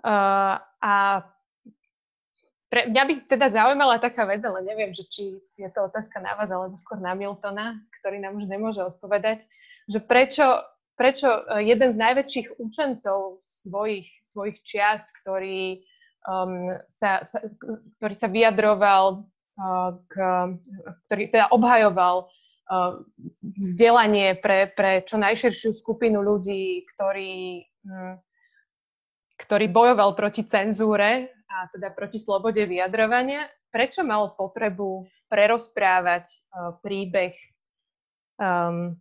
Uh, a pre, mňa by teda zaujímala taká vec, ale neviem, že či je to otázka na vás alebo skôr na Miltona, ktorý nám už nemôže odpovedať, že prečo, prečo jeden z najväčších učencov svojich, svojich čias, ktorý, um, sa, sa, ktorý sa vyjadroval k, ktorý teda obhajoval vzdelanie pre, pre čo najširšiu skupinu ľudí, ktorý, hm, ktorý bojoval proti cenzúre a teda proti slobode vyjadrovania. Prečo mal potrebu prerozprávať príbeh, um,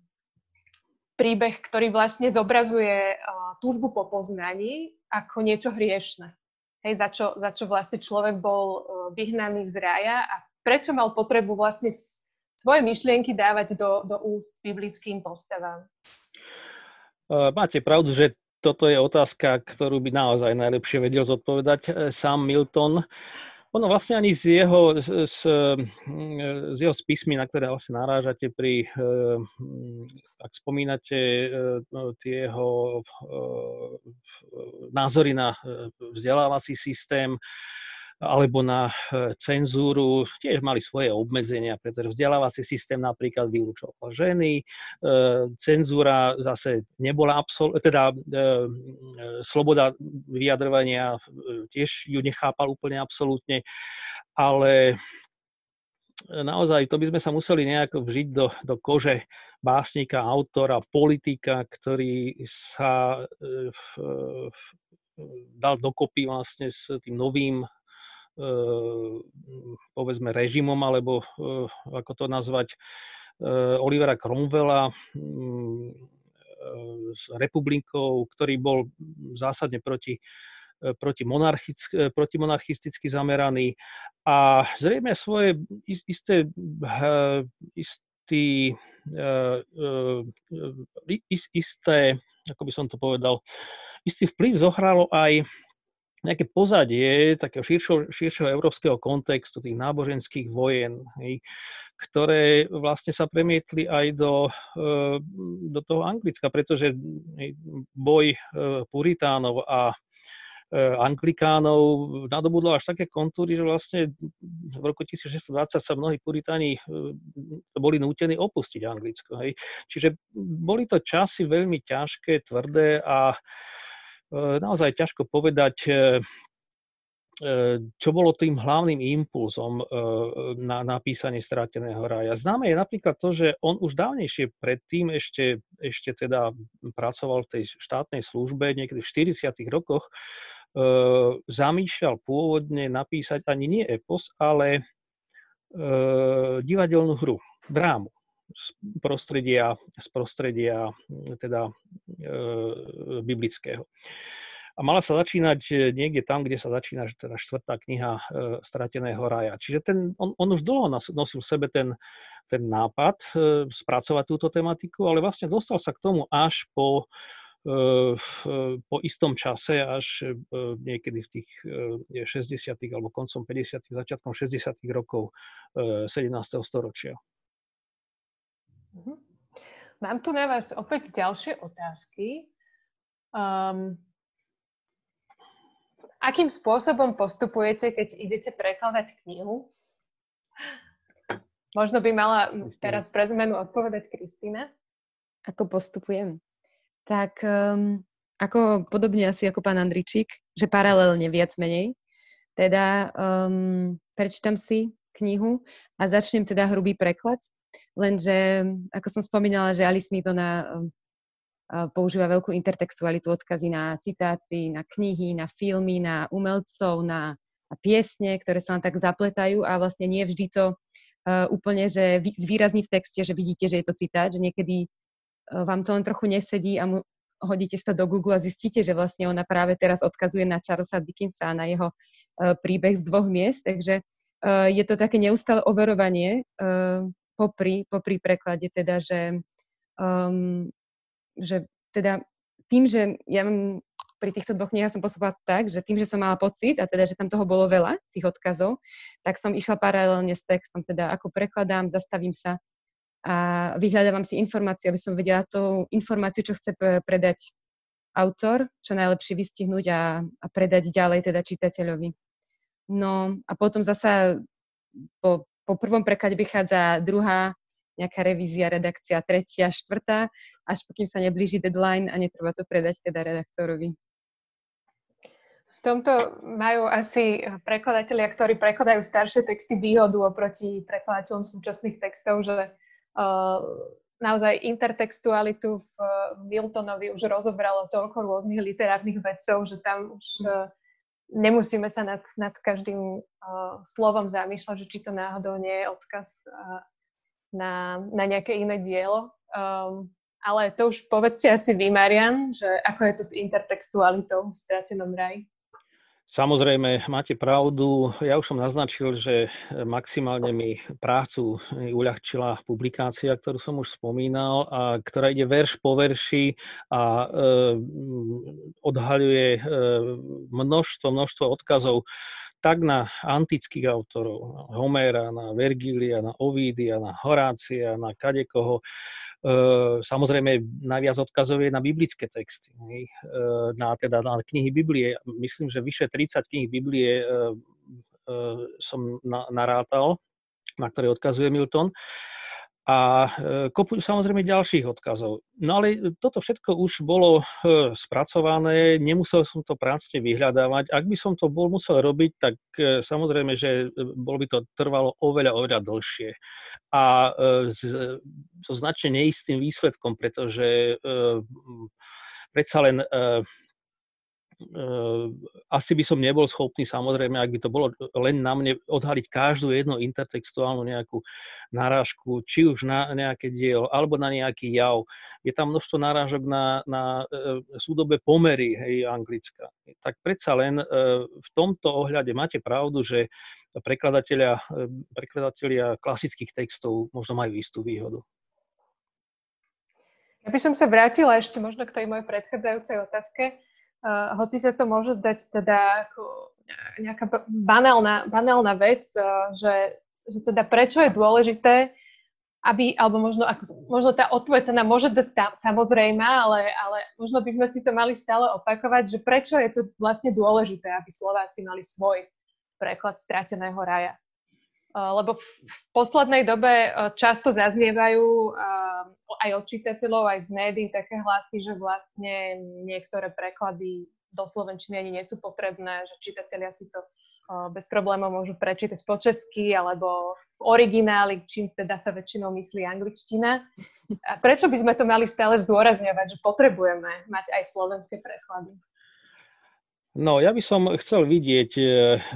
príbeh, ktorý vlastne zobrazuje túžbu po poznaní ako niečo hriešne? Hej, za, čo, za čo vlastne človek bol vyhnaný z raja a prečo mal potrebu vlastne svoje myšlienky dávať do, do úst biblickým postavám? Máte pravdu, že toto je otázka, ktorú by naozaj najlepšie vedel zodpovedať e, sám Milton. Ono vlastne ani z jeho, z, z jeho spismy, na ktoré vlastne narážate pri, e, ak spomínate e, no, tie jeho názory na vzdelávací systém, alebo na e, cenzúru, tiež mali svoje obmedzenia, pretože vzdelávací systém napríklad vylúčoval ženy, e, cenzúra zase nebola absol- teda e, sloboda vyjadrovania tiež ju nechápal úplne absolútne, ale naozaj to by sme sa museli nejako vžiť do, do kože básnika, autora, politika, ktorý sa v, v, dal dokopy vlastne s tým novým povedzme režimom, alebo ako to nazvať, Olivera Cromwella s republikou, ktorý bol zásadne proti, proti, proti monarchisticky zameraný. A zrejme svoje isté, istý, isté, ako by som to povedal, istý vplyv zohralo aj nejaké pozadie takého širšieho, širšieho európskeho kontextu, tých náboženských vojen, hej, ktoré vlastne sa premietli aj do, eh, do toho Anglicka, pretože boj eh, puritánov a eh, anglikánov nadobudlo až také kontúry, že vlastne v roku 1620 sa mnohí puritáni boli nútení opustiť Anglicko. Hej. Čiže boli to časy veľmi ťažké, tvrdé a naozaj ťažko povedať, čo bolo tým hlavným impulzom na napísanie Stráteného rája. Známe je napríklad to, že on už dávnejšie predtým ešte, ešte teda pracoval v tej štátnej službe, niekedy v 40. rokoch, zamýšľal pôvodne napísať ani nie epos, ale divadelnú hru, drámu z prostredia, z prostredia teda e, biblického. A mala sa začínať e, niekde tam, kde sa začína teda štvrtá kniha e, Strateného raja. Čiže ten, on, on už dlho nosil v sebe ten, ten nápad e, spracovať túto tematiku, ale vlastne dostal sa k tomu až po, e, po istom čase, až e, niekedy v tých 60. alebo koncom 50. začiatkom 60. rokov 17. storočia. Mhm. Mám tu na vás opäť ďalšie otázky. Um, akým spôsobom postupujete, keď idete prekladať knihu? Možno by mala teraz pre zmenu odpovedať Kristýna. Ako postupujem? Tak um, ako podobne asi ako pán Andričík, že paralelne viac menej. Teda um, prečítam si knihu a začnem teda hrubý preklad Lenže, ako som spomínala, že Alice Midona um, používa veľkú intertextualitu, odkazy na citáty, na knihy, na filmy, na umelcov, na, piesne, ktoré sa len tak zapletajú a vlastne nie vždy to uh, úplne, že zvýrazní v texte, že vidíte, že je to citát, že niekedy vám to len trochu nesedí a mu, hodíte to do Google a zistíte, že vlastne ona práve teraz odkazuje na Charlesa Dickinsa a na jeho príbeh z dvoch miest, takže je to také neustále overovanie popri, popri preklade teda, že, um, že teda tým, že ja pri týchto dvoch knihách som postupovala tak, že tým, že som mala pocit, a teda, že tam toho bolo veľa, tých odkazov, tak som išla paralelne s textom, teda ako prekladám, zastavím sa a vyhľadávam si informáciu, aby som vedela tú informáciu, čo chce predať autor, čo najlepšie vystihnúť a, a predať ďalej teda čitateľovi. No a potom zasa po po prvom preklade vychádza druhá nejaká revízia, redakcia, tretia, štvrtá, až pokým sa neblíži deadline a netreba to predať teda redaktorovi. V tomto majú asi prekladatelia, ktorí prekladajú staršie texty výhodu oproti prekladateľom súčasných textov, že uh, naozaj intertextualitu v Miltonovi už rozobralo toľko rôznych literárnych vedcov, že tam už uh, nemusíme sa nad, nad každým uh, slovom zamýšľať, že či to náhodou nie je odkaz uh, na, na nejaké iné dielo. Um, ale to už povedzte asi vy, Marian, že ako je to s intertextualitou v Stratenom raji? Samozrejme, máte pravdu. Ja už som naznačil, že maximálne mi prácu uľahčila publikácia, ktorú som už spomínal, a ktorá ide verš po verši a e, odhaľuje e, množstvo, množstvo odkazov tak na antických autorov, na Homéra, na Vergília, na Ovídia, na Horácia, na kadekoho, Samozrejme, najviac odkazov je na biblické texty, na, teda na knihy Biblie. Myslím, že vyše 30 knih Biblie som narátal, na ktoré odkazuje Milton a kopu samozrejme ďalších odkazov. No ale toto všetko už bolo spracované, nemusel som to prácne vyhľadávať. Ak by som to bol musel robiť, tak samozrejme, že bol by to trvalo oveľa, oveľa dlhšie a e, so značne neistým výsledkom, pretože e, predsa len e, asi by som nebol schopný, samozrejme, ak by to bolo len na mne, odhaliť každú jednu intertextuálnu nejakú narážku, či už na nejaké dielo, alebo na nejaký jav. Je tam množstvo narážok na, na e, súdobe pomery, hej, anglická. Tak predsa len e, v tomto ohľade máte pravdu, že prekladatelia, prekladatelia klasických textov možno majú istú výhodu. Ja by som sa vrátila ešte možno k tej mojej predchádzajúcej otázke Uh, hoci sa to môže zdať teda ako nejaká banálna, banálna vec, uh, že, že teda prečo je dôležité, aby, alebo možno, ako, možno tá odpoveď sa nám môže dať tam, samozrejme, ale, ale možno by sme si to mali stále opakovať, že prečo je to vlastne dôležité, aby Slováci mali svoj preklad strateného raja. Uh, lebo v, poslednej dobe často zaznievajú aj od čitateľov, aj z médií také hlasy, že vlastne niektoré preklady do slovenčiny ani nie sú potrebné, že čitatelia si to bez problémov môžu prečítať po česky alebo v origináli, čím teda sa väčšinou myslí angličtina. A prečo by sme to mali stále zdôrazňovať, že potrebujeme mať aj slovenské preklady? No, ja by som chcel vidieť e,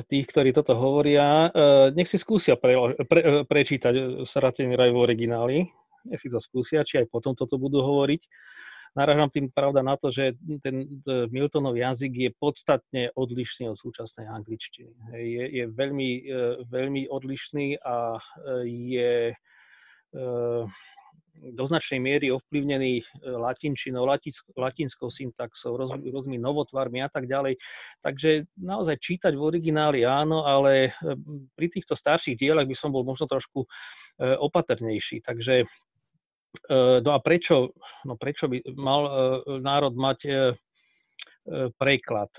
tých, ktorí toto hovoria. E, nech si skúsia pre, pre, e, prečítať Saratený raj v origináli nech si to skúsia, či aj potom toto budú hovoriť. Naražam tým pravda na to, že ten e, Miltonov jazyk je podstatne odlišný od súčasnej angličtiny. Je, je veľmi, e, veľmi odlišný a e, je do značnej miery ovplyvnený latinčinou, latinskou syntaxou, rôznymi novotvarmi a tak ďalej. Takže naozaj čítať v origináli áno, ale pri týchto starších dielach by som bol možno trošku opatrnejší. Takže E, no a prečo, no prečo by mal e, národ mať e, preklad?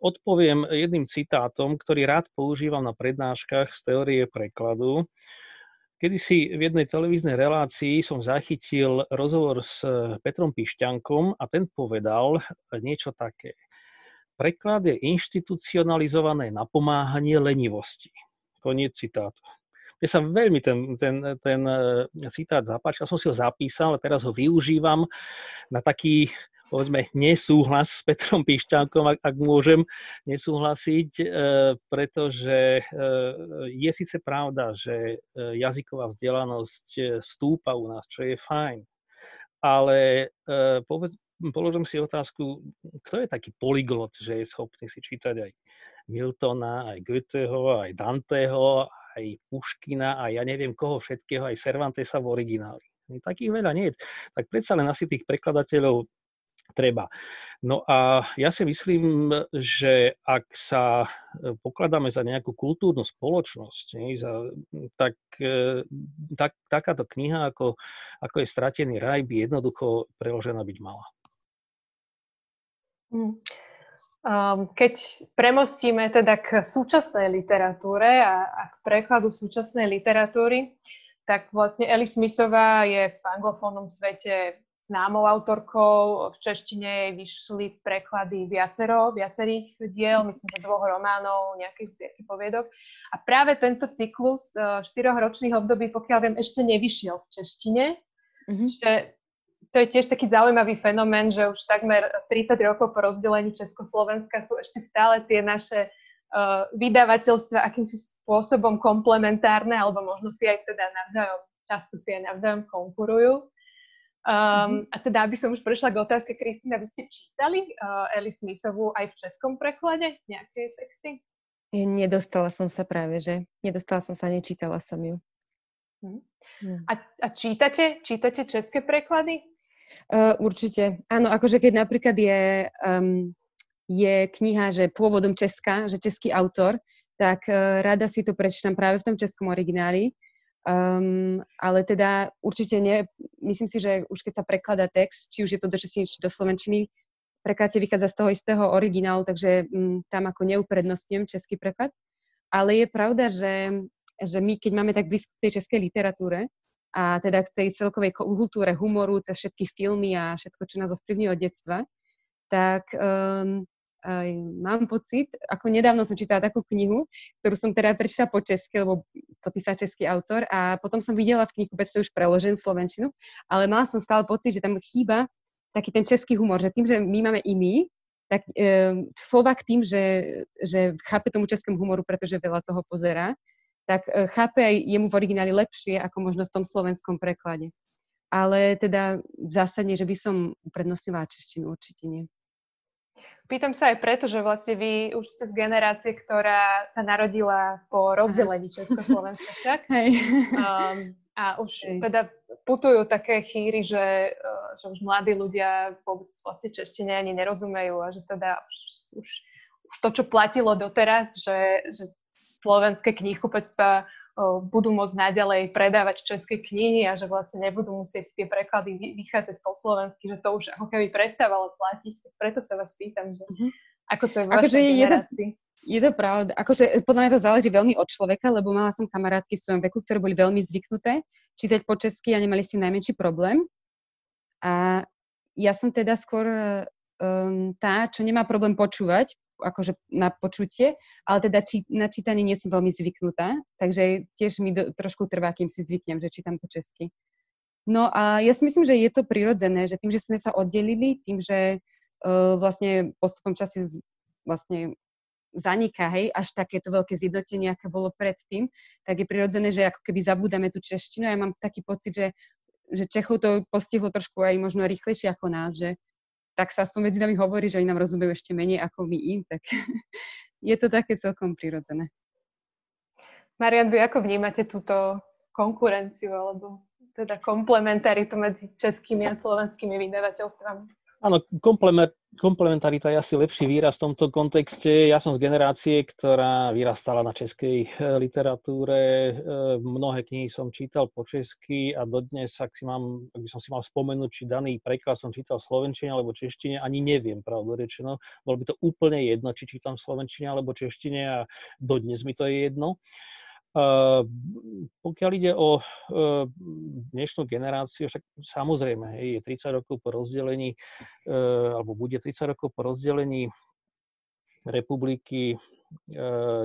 Odpoviem jedným citátom, ktorý rád používam na prednáškach z teórie prekladu. Kedy si v jednej televíznej relácii som zachytil rozhovor s Petrom Pišťankom a ten povedal niečo také. Preklad je inštitucionalizované napomáhanie lenivosti. Koniec citátu. Mne sa veľmi ten, ten, ten e, citát zapáčil, som si ho zapísal a teraz ho využívam na taký povedzme, nesúhlas s Petrom Pišťánkom, ak, ak môžem nesúhlasiť, e, pretože e, je síce pravda, že jazyková vzdelanosť stúpa u nás, čo je fajn, ale povedz, položím si otázku, kto je taký polyglot, že je schopný si čítať aj Miltona, aj Goetheho, aj Danteho, aj Puškina a ja neviem koho všetkého, aj Cervantesa v origináli. Takých veľa nie je. Tak predsa len asi tých prekladateľov treba. No a ja si myslím, že ak sa e, pokladáme za nejakú kultúrnu spoločnosť, nie, za, tak, e, tak takáto kniha, ako, ako je Stratený raj, by jednoducho preložená byť mala. Mm. Keď premostíme teda k súčasnej literatúre a, a k prekladu súčasnej literatúry, tak vlastne Ellie Smithová je v anglofónnom svete známou autorkou. V češtine vyšli preklady viacero, viacerých diel, myslím, že dvoch románov, nejakej zbierky poviedok. A práve tento cyklus uh, štyroch ročných období, pokiaľ viem, ešte nevyšiel v češtine. Mm-hmm. Že to je tiež taký zaujímavý fenomén, že už takmer 30 rokov po rozdelení Československa sú ešte stále tie naše uh, vydavateľstva akýmsi spôsobom komplementárne, alebo možno si aj teda navzájom, často si aj navzájom konkurujú. Um. A teda, aby som už prešla k otázke, Kristýna, vy ste čítali uh, Eli Smithovú aj v českom preklade nejaké texty? Nedostala som sa práve, že nedostala som sa, nečítala som ju. Mm. A, a čítate, čítate české preklady? Uh, určite. Áno, akože keď napríklad je, um, je kniha, že pôvodom Česka, že český autor, tak uh, rada si to prečítam práve v tom českom origináli. Um, ale teda určite nie, myslím si, že už keď sa prekladá text, či už je to do češtiny, či do slovenčiny, preklad vychádza z toho istého originálu, takže um, tam ako neuprednostňujem český preklad. Ale je pravda, že, že my, keď máme tak blízko k tej českej literatúre, a teda k tej celkovej kultúre humoru, cez všetky filmy a všetko, čo nás ovplyvňuje od detstva, tak um, mám pocit, ako nedávno som čítala takú knihu, ktorú som teda prečítala po česky, lebo to písal český autor a potom som videla v knihu, už preložen slovenčinu, ale mala som stále pocit, že tam chýba taký ten český humor, že tým, že my máme i my tak e, Slovak tým, že, že chápe tomu českému humoru, pretože veľa toho pozera, tak e, chápe aj jemu v origináli lepšie, ako možno v tom slovenskom preklade. Ale teda zásadne, že by som uprednostňovala češtinu, určite nie. Pýtam sa aj preto, že vlastne vy už ste z generácie, ktorá sa narodila po rozdelení Československa však. Hej. Um, a už Hej. teda putujú také chýry, že, uh, že už mladí ľudia vôbec vlastne češtine ani nerozumejú a že teda už, už, už to, čo platilo doteraz, že, že slovenské knihkupectva budú môcť naďalej predávať české knihy a že vlastne nebudú musieť tie preklady vychádzať po slovensky, že to už ako keby prestávalo platiť. Tak preto sa vás pýtam, že mm-hmm. ako to je v akože. Je to, je to pravda. Akože podľa mňa to záleží veľmi od človeka, lebo mala som kamarátky v svojom veku, ktoré boli veľmi zvyknuté čítať po česky a nemali si najmenší problém. A ja som teda skôr um, tá, čo nemá problém počúvať, akože na počutie, ale teda či, na čítanie nie som veľmi zvyknutá, takže tiež mi do, trošku trvá, kým si zvyknem, že čítam po česky. No a ja si myslím, že je to prirodzené, že tým, že sme sa oddelili, tým, že uh, vlastne postupom času vlastne zaniká, hej, až takéto veľké zjednotenie, aké bolo predtým, tak je prirodzené, že ako keby zabúdame tú češtinu. Ja mám taký pocit, že, že Čechov to postihlo trošku aj možno rýchlejšie ako nás, že tak sa aspoň medzi nami hovorí, že oni nám rozumejú ešte menej ako my im, tak je to také celkom prirodzené. Marian, vy ako vnímate túto konkurenciu alebo teda komplementaritu medzi českými a slovenskými vydavateľstvami? Áno, komplementarita je asi lepší výraz v tomto kontexte. Ja som z generácie, ktorá vyrastala na českej eh, literatúre. Eh, mnohé knihy som čítal po česky a dodnes, ak, si mám, ak by som si mal spomenúť, či daný preklad som čítal v slovenčine alebo češtine, ani neviem, pravdu rečeno. Bolo by to úplne jedno, či čítam v slovenčine alebo češtine a dodnes mi to je jedno. Uh, pokiaľ ide o uh, dnešnú generáciu, však samozrejme, je 30 rokov po rozdelení, uh, alebo bude 30 rokov po rozdelení republiky,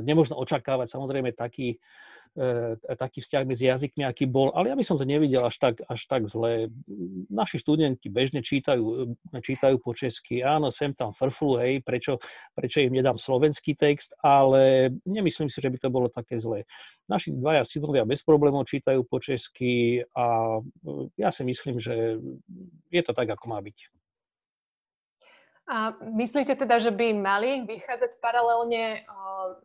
nemôžno očakávať samozrejme taký taký vzťah medzi jazykmi, aký bol, ale ja by som to nevidel až tak, až tak zle. Naši študenti bežne čítajú, e, čítajú po česky, áno, sem tam frflu, hej, prečo, prečo im nedám slovenský text, ale nemyslím si, že by to bolo také zlé. Naši dvaja synovia bez problémov čítajú po česky a e, ja si myslím, že je to tak, ako má byť. A myslíte teda, že by mali vychádzať paralelne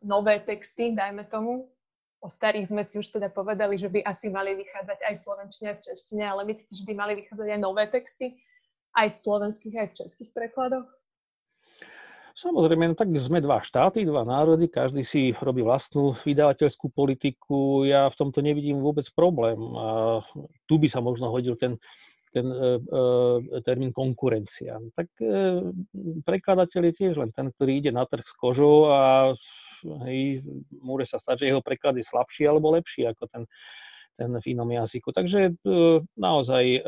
nové texty, dajme tomu, o starých sme si už teda povedali, že by asi mali vychádzať aj v slovenčine, v češtine, ale myslíte, že by mali vychádzať aj nové texty, aj v slovenských, aj v českých prekladoch? Samozrejme, no tak sme dva štáty, dva národy, každý si robí vlastnú vydavateľskú politiku. Ja v tomto nevidím vôbec problém. A tu by sa možno hodil ten, ten e, e, termín konkurencia. Tak e, prekladateľ je tiež len ten, ktorý ide na trh s kožou a hej, môže sa stať, že jeho preklad je slabší alebo lepší ako ten, ten v inom jazyku. Takže e, naozaj e,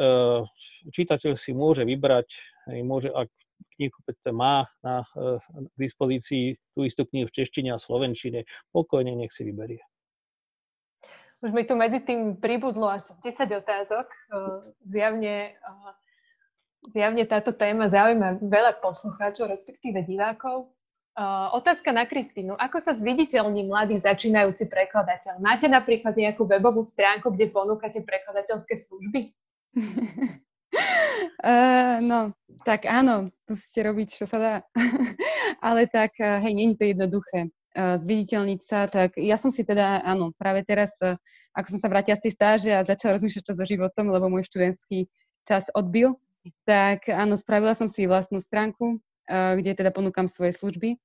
čitateľ si môže vybrať, hej, môže, ak knihkupectve má na e, dispozícii tú istú knihu v češtine a slovenčine, pokojne nech si vyberie. Už mi tu medzi tým pribudlo asi 10 otázok. Zjavne, zjavne táto téma zaujíma veľa poslucháčov, respektíve divákov. Uh, otázka na Kristínu. Ako sa zviditeľní mladý začínajúci prekladateľ? Máte napríklad nejakú webovú stránku, kde ponúkate prekladateľské služby? uh, no, tak áno, musíte robiť, čo sa dá. Ale tak, uh, hej, nie je to jednoduché uh, zviditeľniť sa, tak ja som si teda, áno, práve teraz, ako som sa vrátila z tej stáže a začala rozmýšľať čo so životom, lebo môj študentský čas odbil, tak áno, spravila som si vlastnú stránku, Eh, kde teda ponúkam svoje služby,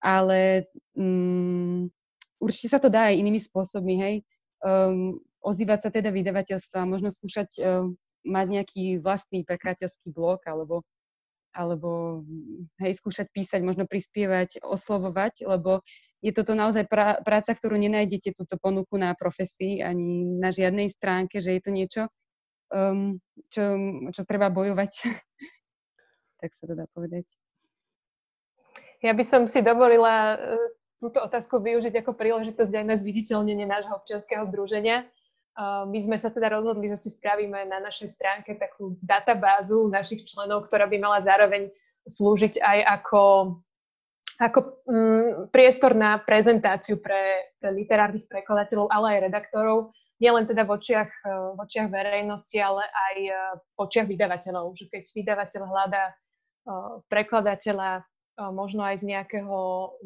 ale um, určite sa to dá aj inými spôsobmi, hej. Um, ozývať sa teda vydavateľstva, možno skúšať um, mať nejaký vlastný prekladateľský blog, alebo, alebo hej, skúšať písať, možno prispievať, oslovovať, lebo je toto naozaj pra, práca, ktorú nenájdete túto ponuku na profesii ani na žiadnej stránke, že je to niečo, um, čo, čo treba bojovať. tak sa to dá povedať. Ja by som si dovolila e, túto otázku využiť ako príležitosť aj na zviditeľnenie nášho občianského združenia. E, my sme sa teda rozhodli, že si spravíme na našej stránke takú databázu našich členov, ktorá by mala zároveň slúžiť aj ako, ako um, priestor na prezentáciu pre, pre literárnych prekladateľov, ale aj redaktorov, nielen teda v očiach, v očiach verejnosti, ale aj v očiach vydavateľov. Že keď vydavateľ hľadá prekladateľa možno aj z nejakého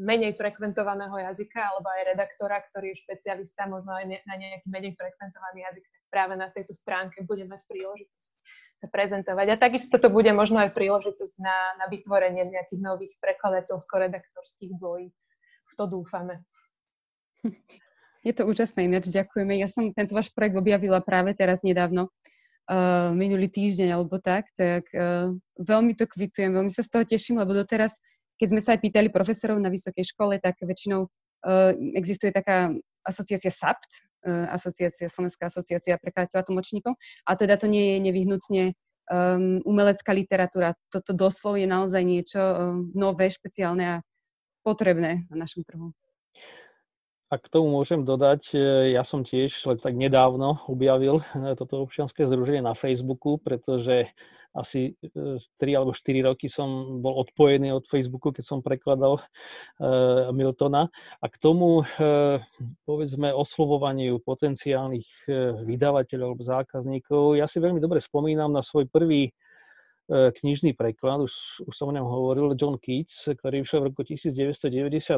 menej frekventovaného jazyka, alebo aj redaktora, ktorý je špecialista možno aj na nejaký menej frekventovaný jazyk, tak práve na tejto stránke bude mať príležitosť sa prezentovať. A takisto to bude možno aj príležitosť na, na vytvorenie nejakých nových prekladateľsko-redaktorských dvojíc. V to dúfame. Je to úžasné, ináč ďakujeme. Ja som tento váš projekt objavila práve teraz nedávno uh, minulý týždeň alebo tak, tak uh, veľmi to kvitujem, veľmi sa z toho teším, lebo doteraz, keď sme sa aj pýtali profesorov na vysokej škole, tak väčšinou uh, existuje taká asociácia SAPT, uh, asociácia, Slovenská asociácia prekladateľov a tlmočníkov, a teda to nie je nevyhnutne um, umelecká literatúra. Toto doslov je naozaj niečo um, nové, špeciálne a potrebné na našom trhu. A k tomu môžem dodať, e, ja som tiež tak nedávno objavil e, toto občianske združenie na Facebooku, pretože asi 3 e, alebo 4 roky som bol odpojený od Facebooku, keď som prekladal Miltona. A k tomu, povedzme, oslovovaniu potenciálnych vydavateľov alebo zákazníkov, ja si veľmi dobre spomínam na svoj prvý E, knižný preklad, už, už som o ňom hovoril, John Keats, ktorý vyšiel v roku 1992.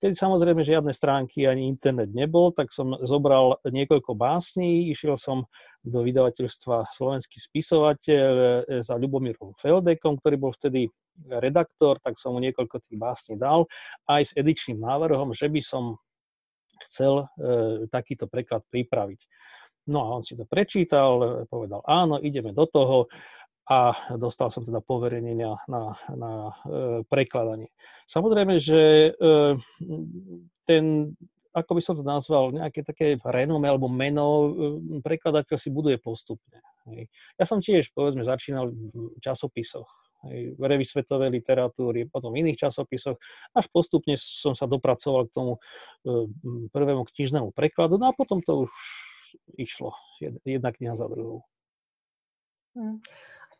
Vtedy samozrejme žiadne stránky ani internet nebol, tak som zobral niekoľko básní, išiel som do vydavateľstva Slovenský spisovateľ e, za Ľubomírom Feldekom, ktorý bol vtedy redaktor, tak som mu niekoľko tých básní dal, aj s edičným návrhom, že by som chcel e, takýto preklad pripraviť. No a on si to prečítal, povedal áno, ideme do toho a dostal som teda poverenie na, na, e, prekladanie. Samozrejme, že e, ten, ako by som to nazval, nejaké také renome alebo meno, e, prekladateľ si buduje postupne. Ja som tiež, povedzme, začínal v časopisoch, v revi svetovej literatúry, potom v iných časopisoch, až postupne som sa dopracoval k tomu prvému knižnému prekladu, no a potom to už išlo, jedna kniha za druhou. Hmm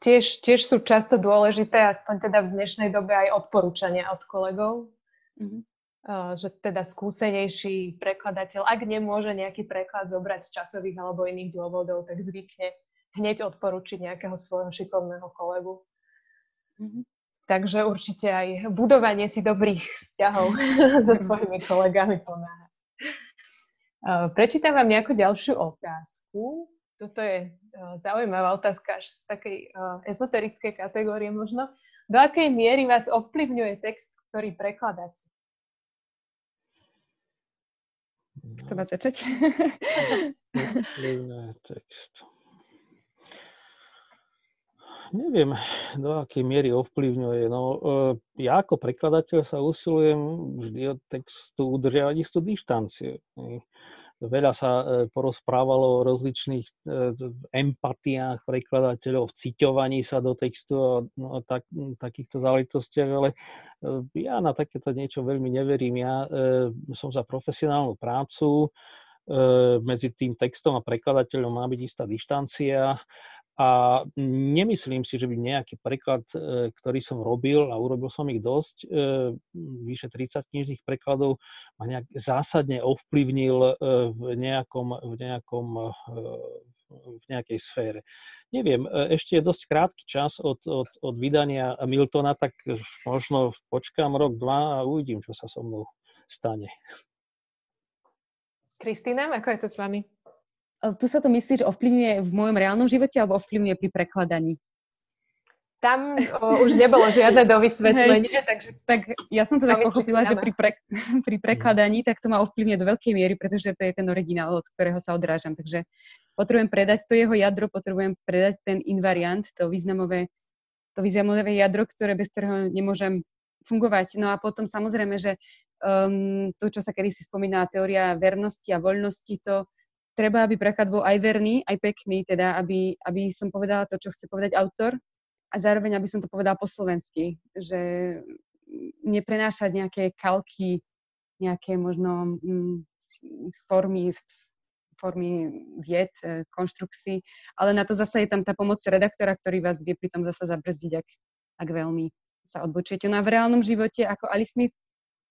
tiež, tiež sú často dôležité, aspoň teda v dnešnej dobe, aj odporúčania od kolegov. Mm-hmm. Uh, že teda skúsenejší prekladateľ, ak nemôže nejaký preklad zobrať z časových alebo iných dôvodov, tak zvykne hneď odporučiť nejakého svojho šikovného kolegu. Mm-hmm. Takže určite aj budovanie si dobrých vzťahov so svojimi kolegami pomáha. Uh, prečítam vám nejakú ďalšiu otázku. Toto je zaujímavá otázka až z takej uh, ezoterickej kategórie možno. Do akej miery vás ovplyvňuje text, ktorý prekladáte? Kto má začať? text. Neviem, do akej miery ovplyvňuje. No, ja ako prekladateľ sa usilujem vždy od textu udržiavať istú dištanciu. Veľa sa e, porozprávalo o rozličných e, empatiách prekladateľov, ciťovaní sa do textu a no, tak, takýchto záležitostiach, ale e, ja na takéto niečo veľmi neverím. Ja som za profesionálnu prácu, medzi tým textom a prekladateľom má byť istá dištancia a nemyslím si, že by nejaký preklad, e, ktorý som robil, a urobil som ich dosť, e, vyše 30 knižných prekladov, ma nejak zásadne ovplyvnil e, v, nejakom, v, nejakom, v nejakej sfére. Neviem, ešte je dosť krátky čas od, od, od vydania Miltona, tak možno počkám rok, dva a uvidím, čo sa so mnou stane. Kristýna, ako je to s vami? Tu sa to myslí, že ovplyvňuje v mojom reálnom živote alebo ovplyvňuje pri prekladaní? Tam o, už nebolo žiadne dovysvetlenie, Hej, takže... Tak ja som teda pochopila, že pri, pre, pri prekladaní tak to ma ovplyvňuje do veľkej miery, pretože to je ten originál, od ktorého sa odrážam. Takže potrebujem predať to jeho jadro, potrebujem predať ten invariant, to významové, to významové jadro, ktoré bez ktorého nemôžem fungovať. No a potom samozrejme, že um, to, čo sa kedy si spomína, teória vernosti a voľnosti, to treba, aby preklad bol aj verný, aj pekný, teda aby, aby som povedala to, čo chce povedať autor a zároveň, aby som to povedala po slovensky, že neprenášať nejaké kalky, nejaké možno mm, formy, formy vied, e, konštrukcií, ale na to zase je tam tá pomoc redaktora, ktorý vás vie pri tom zase zabrzdiť, ak, ak veľmi sa odbočujete. No a v reálnom živote, ako Alice Smith,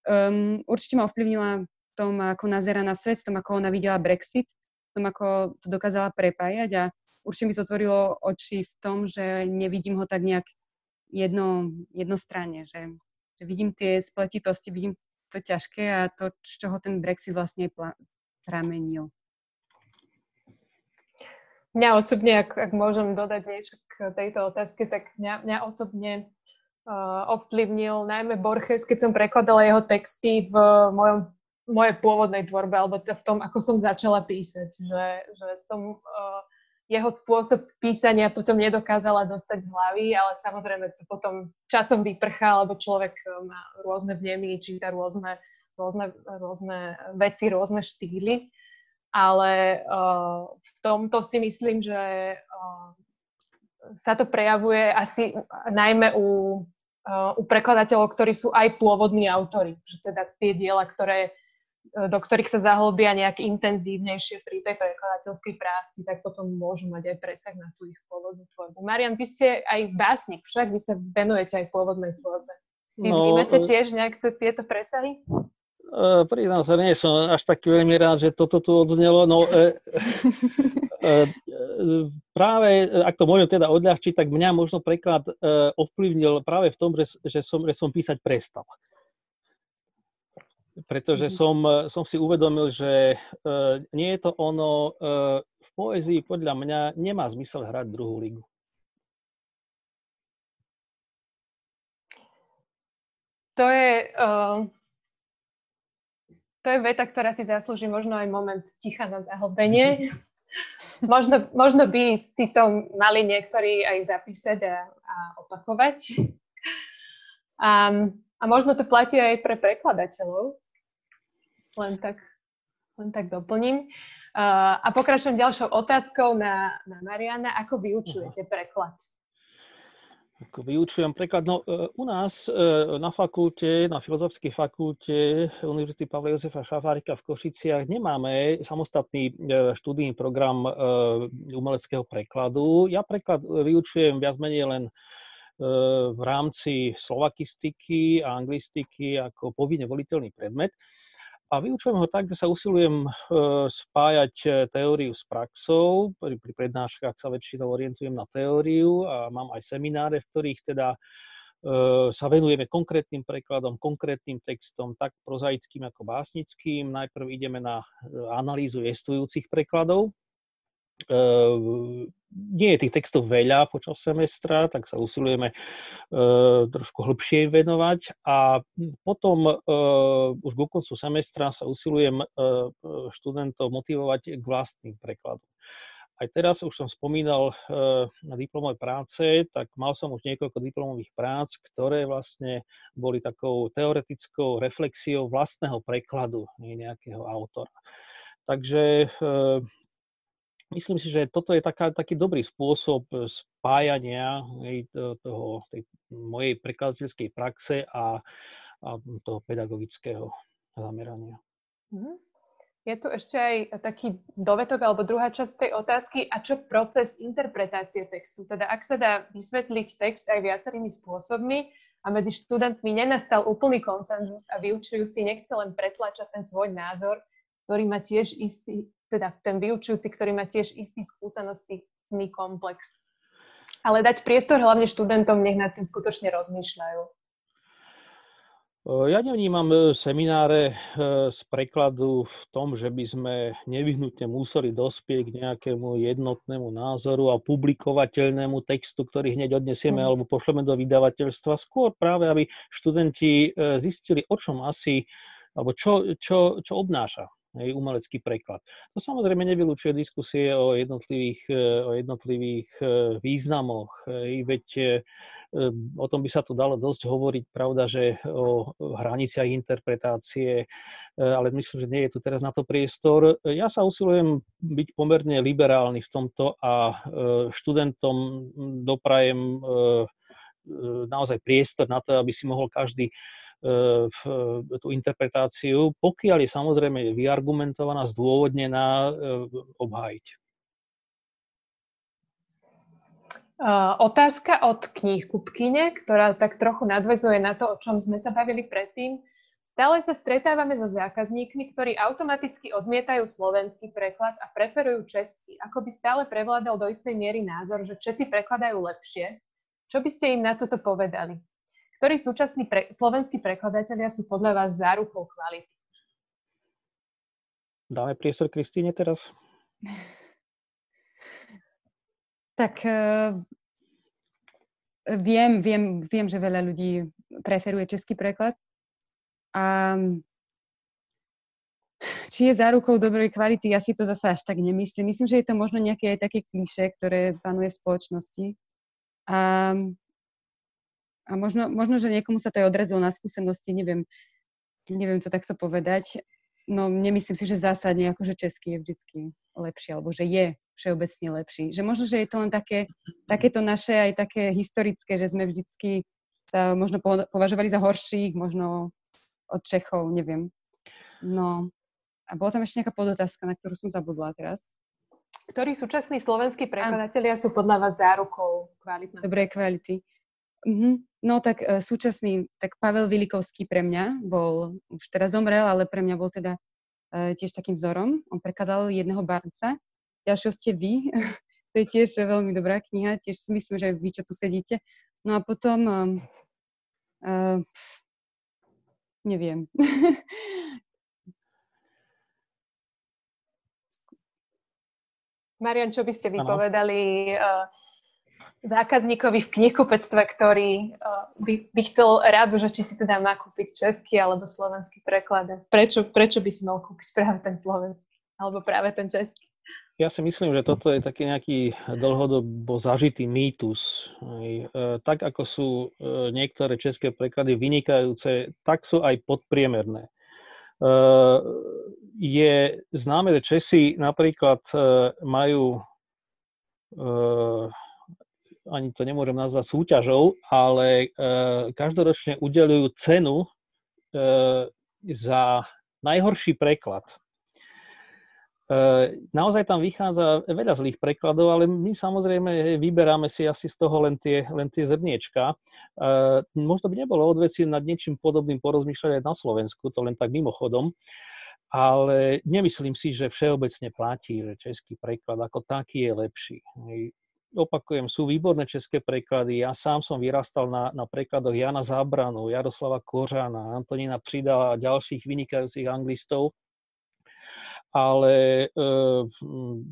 um, určite ma ovplyvnila v tom, ako nazera na svet, tom, ako ona videla Brexit, tom, ako to dokázala prepájať a určite mi to otvorilo oči v tom, že nevidím ho tak nejak jedno, jednostranne, že, že vidím tie spletitosti, vidím to ťažké a to, z čoho ten Brexit vlastne pramenil. Mňa osobne, ak, ak môžem dodať niečo k tejto otázke, tak mňa, mňa osobne uh, ovplyvnil najmä Borges, keď som prekladala jeho texty v mojom, mojej pôvodnej tvorbe, alebo v tom, ako som začala písať. Že, že som uh, jeho spôsob písania potom nedokázala dostať z hlavy, ale samozrejme to potom časom vyprchá, lebo človek má rôzne vnemy, číta rôzne, rôzne, rôzne veci, rôzne štýly ale uh, v tomto si myslím, že uh, sa to prejavuje asi najmä u, uh, u prekladateľov, ktorí sú aj pôvodní autory. Že teda tie diela, ktoré, do ktorých sa zahlbia nejak intenzívnejšie pri tej prekladateľskej práci, tak potom môžu mať aj presah na tú ich pôvodnú tvorbu. Marian, vy ste aj básnik, však vy sa venujete aj pôvodnej tvorbe. Vy no, vnímate tiež nejak tieto presahy? Uh, priznám sa, nie som až taký veľmi rád, že toto tu odznelo. No, e, e, práve, ak to môžem teda odľahčiť, tak mňa možno preklad e, ovplyvnil práve v tom, že, že, som, že som písať prestal. Pretože mhm. som, som si uvedomil, že e, nie je to ono, e, v poézii podľa mňa nemá zmysel hrať druhú ligu. To je... Uh to je veta, ktorá si zaslúži možno aj moment ticha na zahlbenie. možno, možno by si to mali niektorí aj zapísať a, a opakovať. A, a možno to platí aj pre prekladateľov. Len tak, len tak doplním. Uh, a pokračujem ďalšou otázkou na, na Mariana. Ako vyučujete preklad? Ako vyučujem preklad. No, e, u nás e, na fakulte, na Filozofskej fakulte Univerzity Pavla Jozefa Šafárika v Košiciach nemáme samostatný e, študijný program umeleckého prekladu. Ja preklad vyučujem viac menej len v rámci slovakistiky a anglistiky ako povinne voliteľný predmet. A vyučujem ho tak, že sa usilujem e, spájať e, teóriu s praxou. Pri, pri prednáškach sa väčšinou orientujem na teóriu a mám aj semináre, v ktorých teda e, sa venujeme konkrétnym prekladom, konkrétnym textom, tak prozaickým ako básnickým. Najprv ideme na analýzu jestujúcich prekladov, nie je tých textov veľa počas semestra, tak sa usilujeme uh, trošku hlbšie venovať a potom uh, už ku koncu semestra sa usilujem študentov motivovať k vlastným prekladom. Aj teraz už som spomínal na diplomovej práce, tak mal som už niekoľko diplomových prác, ktoré vlastne boli takou teoretickou reflexiou vlastného prekladu nejakého autora. Takže myslím si, že toto je taká, taký dobrý spôsob e, spájania hej, toho, tej mojej prekladateľskej praxe a, a toho pedagogického zamerania. Mhm. Je tu ešte aj taký dovetok alebo druhá časť tej otázky, a čo proces interpretácie textu? Teda ak sa dá vysvetliť text aj viacerými spôsobmi a medzi študentmi nenastal úplný konsenzus a vyučujúci nechce len pretlačať ten svoj názor, ktorý má tiež istý, teda ten vyučujúci, ktorý má tiež istý skúsenostný komplex. Ale dať priestor hlavne študentom, nech nad tým skutočne rozmýšľajú. Ja nevnímam e, semináre e, z prekladu v tom, že by sme nevyhnutne museli dospieť k nejakému jednotnému názoru a publikovateľnému textu, ktorý hneď odnesieme mm. alebo pošleme do vydavateľstva. Skôr práve, aby študenti e, zistili, o čom asi, alebo čo, čo, čo obnáša hej, umelecký preklad. To samozrejme nevylučuje diskusie o jednotlivých, e, o jednotlivých e, významoch, hej, veď e, o tom by sa tu dalo dosť hovoriť, pravda, že o hraniciach interpretácie, ale myslím, že nie je tu teraz na to priestor. Ja sa usilujem byť pomerne liberálny v tomto a študentom doprajem naozaj priestor na to, aby si mohol každý tú interpretáciu, pokiaľ je samozrejme vyargumentovaná, zdôvodnená, e, obhájiť. Otázka od knihkupkyne, ktorá tak trochu nadvezuje na to, o čom sme sa bavili predtým. Stále sa stretávame so zákazníkmi, ktorí automaticky odmietajú slovenský preklad a preferujú český. Ako by stále prevládal do istej miery názor, že Česi prekladajú lepšie. Čo by ste im na toto povedali? Ktorí súčasní pre- slovenskí prekladatelia sú podľa vás zárukou kvality? Dáme priestor Kristýne teraz? Tak uh, viem, viem, viem, že veľa ľudí preferuje český preklad. A či je zárukou dobrej kvality, ja si to zase až tak nemyslím. Myslím, že je to možno nejaké aj také kliše, ktoré panuje v spoločnosti. A, a možno, možno, že niekomu sa to aj odrezlo na skúsenosti, neviem, neviem to takto povedať. No nemyslím si, že zásadne akože český je vždycky lepší, alebo že je všeobecne lepší. Že možno, že je to len také, takéto naše aj také historické, že sme vždycky sa možno považovali za horších, možno od Čechov, neviem. No a bola tam ešte nejaká podotázka, na ktorú som zabudla teraz. Ktorí súčasní slovenskí prekladatelia sú podľa vás zárukou kvalitnej? Dobrej kvality. Mhm. No tak uh, súčasný, tak Pavel Vilikovský pre mňa bol, už teda zomrel, ale pre mňa bol teda uh, tiež takým vzorom. On prekladal jedného barca. Ďalšieho ste vy. to je tiež veľmi dobrá kniha. Tiež si myslím, že vy, čo tu sedíte. No a potom, um, uh, neviem. Marian, čo by ste vypovedali uh, zákazníkovi v knihkupectve, ktorý by, by chcel rádu, že či si teda má kúpiť český alebo slovenský preklad. Prečo, prečo by si mal kúpiť práve ten slovenský alebo práve ten český? Ja si myslím, že toto je taký nejaký dlhodobo zažitý mýtus. E, tak ako sú e, niektoré české preklady vynikajúce, tak sú aj podpriemerné. E, je známe, že Česi napríklad majú ani to nemôžem nazvať súťažou, ale e, každoročne udelujú cenu e, za najhorší preklad. E, naozaj tam vychádza veľa zlých prekladov, ale my samozrejme vyberáme si asi z toho len tie, len tie zrniečka. Možno by nebolo odveci nad niečím podobným porozmýšľať aj na Slovensku, to len tak mimochodom. Ale nemyslím si, že všeobecne platí, že český preklad ako taký je lepší opakujem, sú výborné české preklady. Ja sám som vyrastal na, na prekladoch Jana Zábranu, Jaroslava Kořana, Antonína Přidala a ďalších vynikajúcich anglistov. Ale e,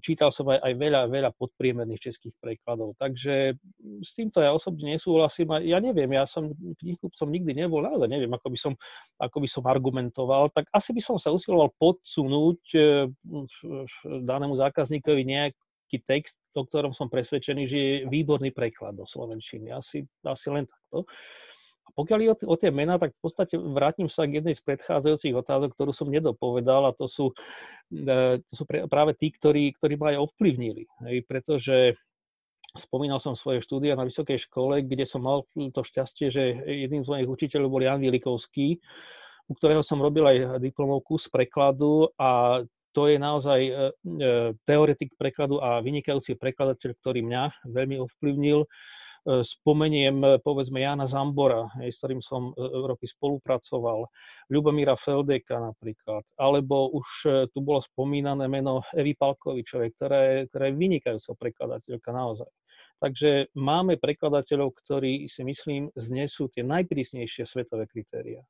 čítal som aj, aj veľa, veľa podpriemerných českých prekladov. Takže s týmto ja osobne nesúhlasím. A ja neviem, ja som som nikdy nebol, naozaj neviem, ako by som, ako by som argumentoval. Tak asi by som sa usiloval podsunúť e, danému zákazníkovi nejak, taký text, o ktorom som presvedčený, že je výborný preklad do Slovenčiny. Asi, asi len takto. A pokiaľ je o, o tie mená, tak v podstate vrátim sa k jednej z predchádzajúcich otázok, ktorú som nedopovedal a to sú, e, to sú práve tí, ktorí, ktorí ma aj ovplyvnili. Hej, pretože spomínal som svoje štúdia na vysokej škole, kde som mal to šťastie, že jedným z mojich učiteľov bol Jan Vilikovský, u ktorého som robil aj diplomovku z prekladu a to je naozaj e, e, teoretik prekladu a vynikajúci prekladateľ, ktorý mňa veľmi ovplyvnil. E, spomeniem povedzme Jana Zambora, s ktorým som roky spolupracoval, Ľubomíra Feldeka napríklad, alebo už tu bolo spomínané meno Evy Palkovičovej, ktorá je, ktorá je vynikajúca prekladateľka naozaj. Takže máme prekladateľov, ktorí si myslím znesú tie najprísnejšie svetové kritéria.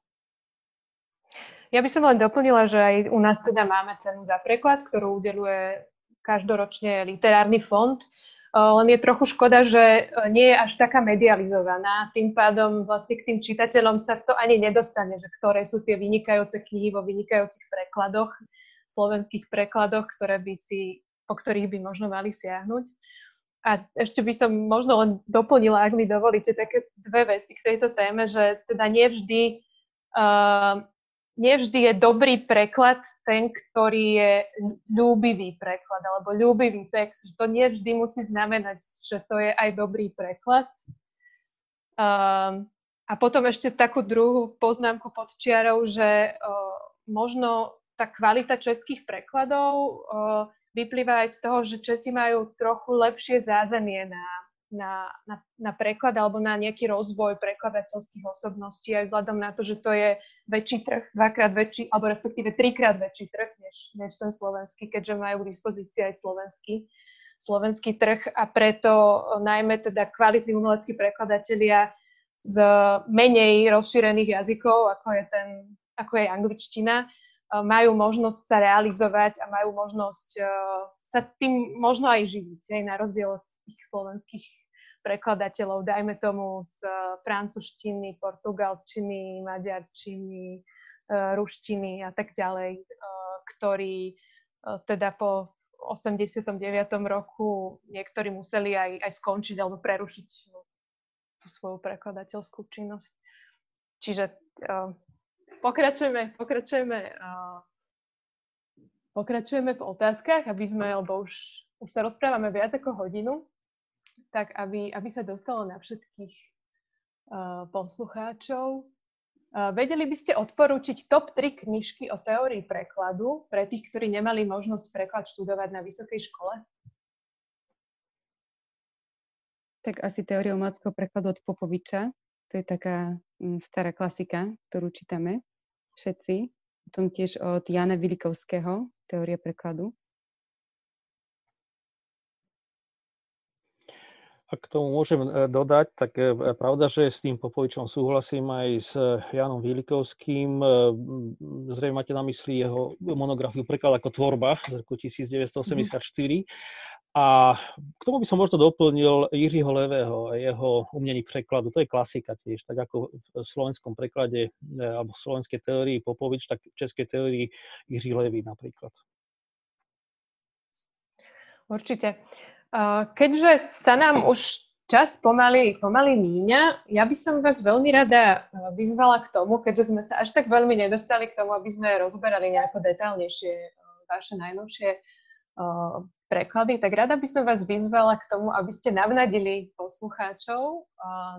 Ja by som len doplnila, že aj u nás teda máme cenu za preklad, ktorú udeluje každoročne literárny fond. Len je trochu škoda, že nie je až taká medializovaná. Tým pádom vlastne k tým čitateľom sa to ani nedostane, že ktoré sú tie vynikajúce knihy vo vynikajúcich prekladoch, slovenských prekladoch, ktoré by si, po ktorých by možno mali siahnuť. A ešte by som možno len doplnila, ak mi dovolíte, také dve veci k tejto téme, že teda nevždy uh, nevždy je dobrý preklad ten, ktorý je ľúbivý preklad alebo ľúbivý text. To nevždy musí znamenať, že to je aj dobrý preklad. Um, a potom ešte takú druhú poznámku pod čiarou, že uh, možno tá kvalita českých prekladov uh, vyplýva aj z toho, že Česi majú trochu lepšie zázemie na, na, na, na preklad alebo na nejaký rozvoj prekladateľských osobností aj vzhľadom na to, že to je väčší trh, dvakrát väčší, alebo respektíve trikrát väčší trh než, než ten slovenský, keďže majú k dispozícii aj slovenský, slovenský trh. A preto najmä teda kvalitní umeleckí prekladatelia z menej rozšírených jazykov, ako je, ten, ako je angličtina, majú možnosť sa realizovať a majú možnosť sa tým možno aj živiť, aj na rozdiel od tých slovenských prekladateľov, dajme tomu z francúzštiny, portugalčiny, maďarčiny, ruštiny a tak ďalej, ktorí teda po 89. roku niektorí museli aj, aj skončiť alebo prerušiť tú svoju prekladateľskú činnosť. Čiže pokračujeme, pokračujeme, pokračujeme v otázkach, aby sme, lebo už, už sa rozprávame viac ako hodinu, tak aby, aby sa dostalo na všetkých uh, poslucháčov. Uh, vedeli by ste odporúčiť top 3 knižky o teórii prekladu pre tých, ktorí nemali možnosť preklad študovať na vysokej škole? Tak asi teória umeleckého prekladu od Popoviča. To je taká mm, stará klasika, ktorú čítame všetci. Potom tiež od Jana Vilikovského, teória prekladu. Ak k tomu môžem e, dodať, tak e, pravda, že s tým Popovičom súhlasím aj s e, Janom Vilikovským. Zrejme máte na mysli jeho monografiu Preklad ako tvorba z roku 1984. Mm-hmm. A k tomu by som možno doplnil Jiřího Levého a jeho umení prekladu. To je klasika tiež, tak ako v slovenskom preklade e, alebo v slovenskej teórii Popovič, tak v českej teórii Jiří Levý napríklad. Určite. Keďže sa nám už čas pomaly, pomaly míňa, ja by som vás veľmi rada e, vyzvala k tomu, keďže sme sa až tak veľmi nedostali k tomu, aby sme rozberali nejako detálnejšie e, vaše najnovšie preklady, tak rada by som vás vyzvala k tomu, aby ste navnadili poslucháčov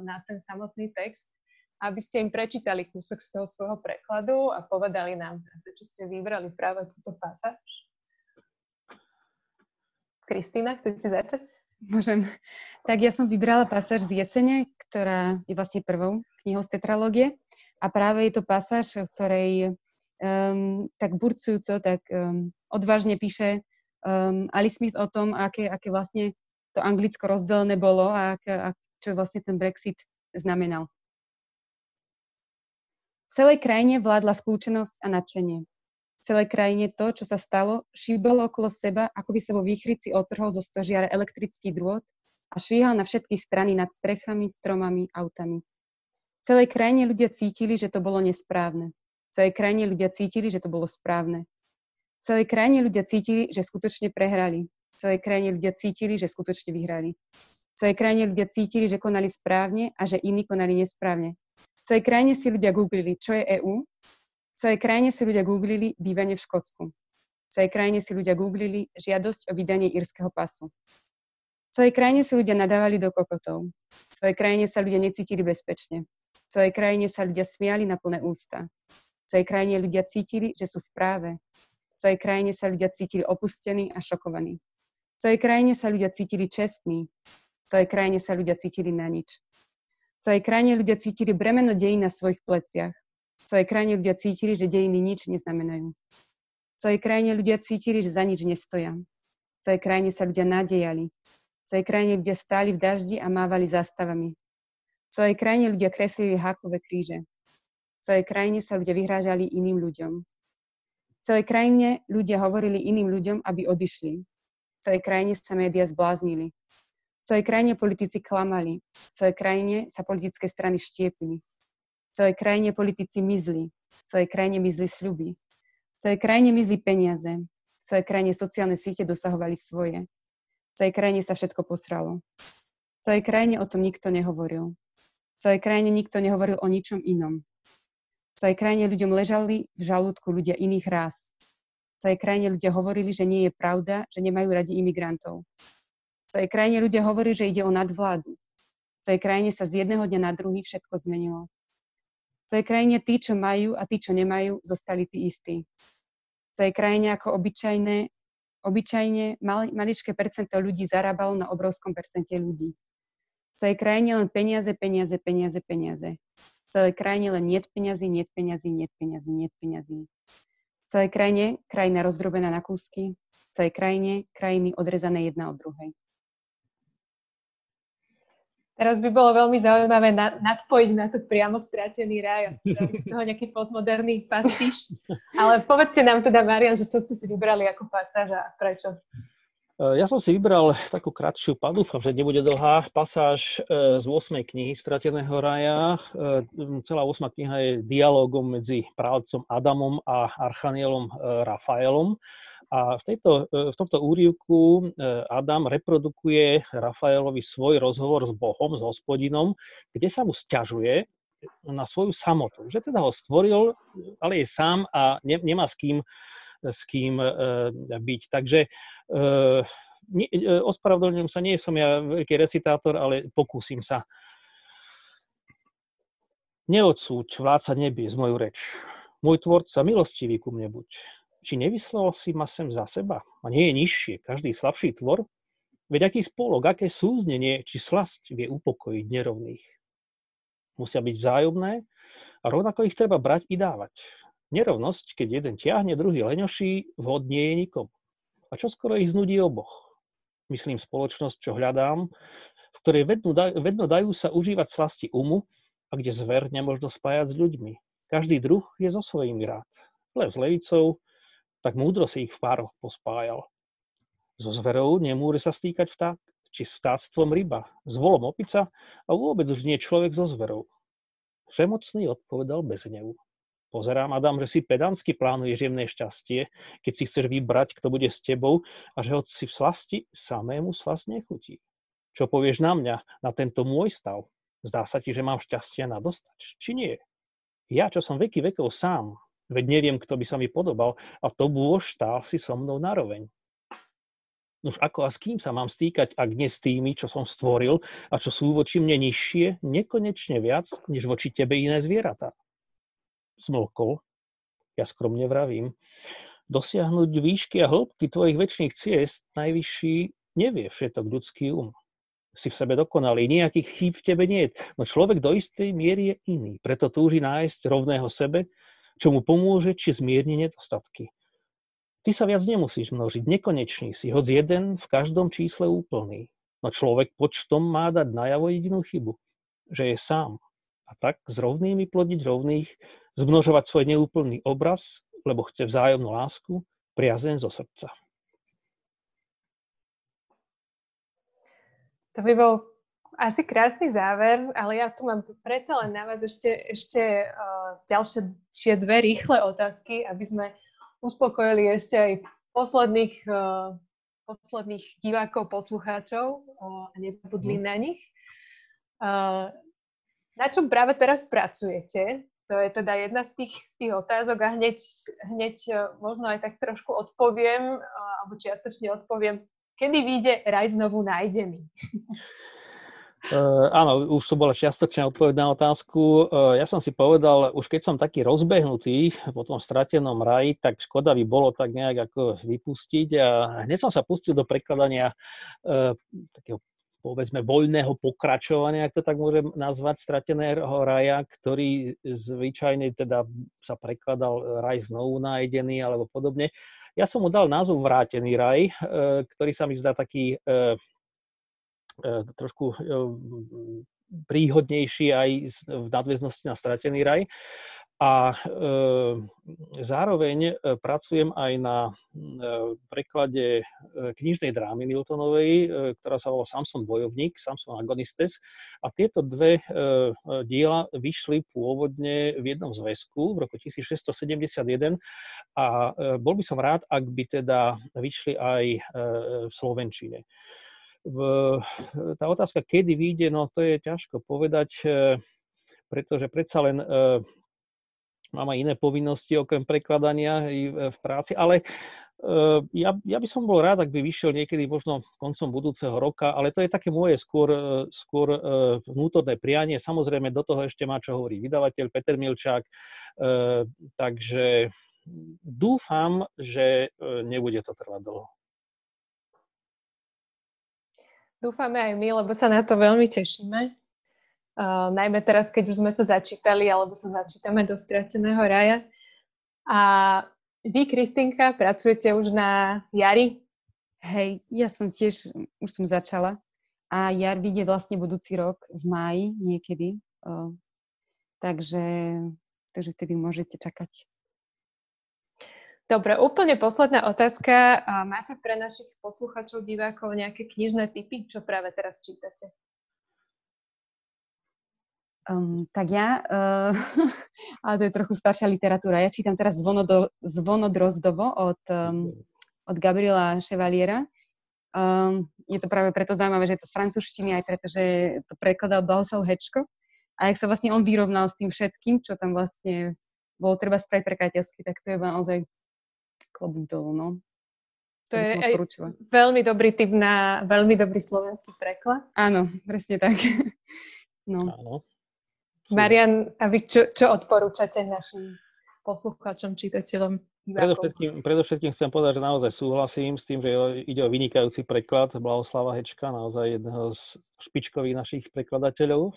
na ten samotný text, aby ste im prečítali kúsok z toho svojho prekladu a povedali nám, prečo ste vybrali práve túto pasáž. Kristýna, chcete začať? Môžem. Tak ja som vybrala pasáž z jesene, ktorá je vlastne prvou knihou z tetralógie. A práve je to pasáž, v ktorej um, tak burcujúco, tak um, odvážne píše um, Ali Smith o tom, aké, aké vlastne to Anglicko rozdelené bolo a a čo vlastne ten Brexit znamenal. V celej krajine vládla skúčenosť a nadšenie. V celej krajine to, čo sa stalo, šíbalo okolo seba, ako by sa vo výchrici otrhol zo stožiara elektrický drôt a švíhal na všetky strany nad strechami, stromami, autami. V celej krajine ľudia cítili, že to bolo nesprávne. V celej krajine ľudia cítili, že to bolo správne celej krajine ľudia cítili, že skutočne prehrali. V celej krajine ľudia cítili, že skutočne vyhrali. V celej krajine ľudia cítili, že konali správne a že iní konali nesprávne. V celej krajine si ľudia googlili, čo je EÚ. Celej krajine si ľudia googlili bývanie v Škótsku. V celej krajine si ľudia googlili žiadosť o vydanie írskeho pasu. V celej krajine si ľudia nadávali do kokotov. V celej krajine sa ľudia necítili bezpečne. V celej krajine sa ľudia smiali na plné ústa. V celej krajine ľudia cítili, že sú v práve, v celej krajine sa ľudia cítili opustení a šokovaní. V celej krajine sa ľudia cítili čestní. V celej krajine sa ľudia cítili na nič. V celej krajine ľudia cítili bremeno dejín na svojich pleciach. V celej krajine ľudia cítili, že dejiny nič neznamenajú. V celej krajine ľudia cítili, že za nič nestoja. V celej krajine sa ľudia nádejali. V celej krajine ľudia stáli v daždi a mávali zástavami. V celej krajine ľudia kreslili hákové kríže. V celej krajine sa ľudia vyhrážali iným ľuďom celej krajine ľudia hovorili iným ľuďom, aby odišli. V celej krajine sa médiá zbláznili. V celej krajine politici klamali. V celej krajine sa politické strany štiepili. Celej krajine politici mizli. V celej krajine mizli sľuby. V celej krajine mizli peniaze. V celej krajine sociálne siete dosahovali svoje. V celej krajine sa všetko posralo. V celej krajine o tom nikto nehovoril. V celej krajine nikto nehovoril o ničom inom. V celej krajine ľuďom ležali v žalúdku ľudia iných rás. V celej krajine ľudia hovorili, že nie je pravda, že nemajú radi imigrantov. V celej krajine ľudia hovorili, že ide o nadvládu. V celej krajine sa z jedného dňa na druhý všetko zmenilo. Celej krajine tí, čo majú a tí, čo nemajú, zostali tí istí. V celej krajine ako obyčajné, obyčajne mal, maličké percento ľudí zarábalo na obrovskom percente ľudí. V celej krajine len peniaze, peniaze, peniaze, peniaze. V celej krajine len niet peniazy, niet peniazy, niet peniazy, niet peniazy. V celej krajine krajina rozdrobená na kúsky. V celej krajine krajiny odrezané jedna od druhej. Teraz by bolo veľmi zaujímavé na, nadpojiť na to priamo stratený raj a spraviť z toho nejaký postmoderný pastiš. Ale povedzte nám teda, Marian, že čo ste si vybrali ako pasáž a prečo? E, ja som si vybral takú kratšiu, dúfam, že nebude dlhá, pasáž e, z 8. knihy Strateného raja. E, celá 8. kniha je dialogom medzi právcom Adamom a archanielom Rafaelom. A v, tejto, e, v tomto úrivku e, Adam reprodukuje Rafaelovi svoj rozhovor s Bohom, s hospodinom, kde sa mu sťažuje na svoju samotu. Že teda ho stvoril, ale je sám a ne, nemá s kým, s kým e, byť. Takže e, ospravedlňujem sa, nie som ja veľký recitátor, ale pokúsim sa. Neodsúď vládca z moju reč. Môj tvorca milostivý ku mne buď či nevyslal si ma sem za seba? A nie je nižšie, každý slabší tvor? Veď aký spolok, aké súznenie, či slasť vie upokojiť nerovných. Musia byť vzájomné a rovnako ich treba brať i dávať. Nerovnosť, keď jeden ťahne, druhý leňoší, vhod nie je nikom. A čo skoro ich znudí oboch. Myslím spoločnosť, čo hľadám, v ktorej vedno, vedno dajú sa užívať slasti umu a kde zver nemožno spájať s ľuďmi. Každý druh je so svojím rád. Lev s levicou, tak múdro si ich v pároch pospájal. So zverou nemôže sa stýkať vták, či s vtáctvom ryba, s volom opica a vôbec už nie človek so zverou. Všemocný odpovedal bez hnevu. Pozerám, Adam, že si pedantsky plánuješ jemné šťastie, keď si chceš vybrať, kto bude s tebou a že hoď si v slasti, samému slas nechutí. Čo povieš na mňa, na tento môj stav? Zdá sa ti, že mám šťastie na dostač, či nie? Ja, čo som veky vekov sám, Veď neviem, kto by sa mi podobal a to bôž stál si so mnou naroveň. Už ako a s kým sa mám stýkať, ak nie s tými, čo som stvoril a čo sú voči mne nižšie, nekonečne viac, než voči tebe iné zvieratá. Smlkol, ja skromne vravím, dosiahnuť výšky a hĺbky tvojich väčšných ciest najvyšší nevie všetok ľudský um. Si v sebe dokonalý, nejakých chýb v tebe nie je. No človek do istej miery je iný, preto túži nájsť rovného sebe čo mu pomôže či zmierni nedostatky. Ty sa viac nemusíš množiť, nekonečný si, hoď jeden v každom čísle úplný. No človek počtom má dať najavo jedinú chybu, že je sám. A tak s rovnými plodiť rovných, zmnožovať svoj neúplný obraz, lebo chce vzájomnú lásku, priazeň zo srdca. To by bol asi krásny záver, ale ja tu mám predsa len na vás ešte, ešte uh, ďalšie dve rýchle otázky, aby sme uspokojili ešte aj posledných, uh, posledných divákov, poslucháčov uh, a nezabudli mm. na nich. Uh, na čom práve teraz pracujete? To je teda jedna z tých, z tých otázok a hneď, hneď možno aj tak trošku odpoviem, alebo čiastočne odpoviem, kedy vyjde raj znovu nájdený? Uh, áno, už to bola čiastočná odpoveď na otázku. Uh, ja som si povedal, už keď som taký rozbehnutý po tom stratenom raji, tak škoda by bolo tak nejak ako vypustiť a hneď som sa pustil do prekladania uh, takého povedzme voľného pokračovania, ak to tak môžem nazvať, strateného raja, ktorý zvyčajne teda sa prekladal raj znovu nájdený alebo podobne. Ja som mu dal názov Vrátený raj, ktorý sa mi zdá taký E, trošku e, príhodnejší aj v nadväznosti na stratený raj. A e, zároveň e, pracujem aj na e, preklade knižnej drámy Miltonovej, e, ktorá sa volá Samson bojovník, Samson agonistes. A tieto dve diela vyšli pôvodne v jednom zväzku v roku 1671 a bol by som rád, ak by teda vyšli aj v Slovenčine v, tá otázka, kedy vyjde, no to je ťažko povedať, e, pretože predsa len e, mám aj iné povinnosti okrem prekladania v práci, ale ja, ja by som bol rád, ak by vyšiel niekedy možno koncom budúceho roka, ale to je také moje skôr, skôr vnútorné prianie. Samozrejme, do toho ešte má čo hovorí vydavateľ Peter Milčák, takže dúfam, že nebude to trvať dlho. Dúfame aj my, lebo sa na to veľmi tešíme. Uh, najmä teraz, keď už sme sa začítali, alebo sa začítame do Straceného raja. A vy, Kristinka, pracujete už na Jari? Hej, ja som tiež, už som začala. A Jar vyjde vlastne budúci rok v máji niekedy. Uh, takže, takže vtedy môžete čakať. Dobre, úplne posledná otázka. Máte pre našich posluchačov, divákov nejaké knižné typy, čo práve teraz čítate? Um, tak ja, uh, ale to je trochu staršia literatúra. Ja čítam teraz Zvono, Zvono Drozdovo od, um, od Gabriela Chevaliera. Um, je to práve preto zaujímavé, že je to z francúzštiny, aj preto, že to prekladal Blahoslav Hečko. A jak sa vlastne on vyrovnal s tým všetkým, čo tam vlastne bolo treba spraviť prekladateľsky, tak to je naozaj klobúk dolu, no. To je aj veľmi dobrý typ na veľmi dobrý slovenský preklad. Áno, presne tak. no. Áno. Marian, a vy čo, čo odporúčate našim poslucháčom, čitateľom? Predovšetkým, predovšetkým chcem povedať, že naozaj súhlasím s tým, že ide o vynikajúci preklad Blahoslava Hečka, naozaj jedného z špičkových našich prekladateľov.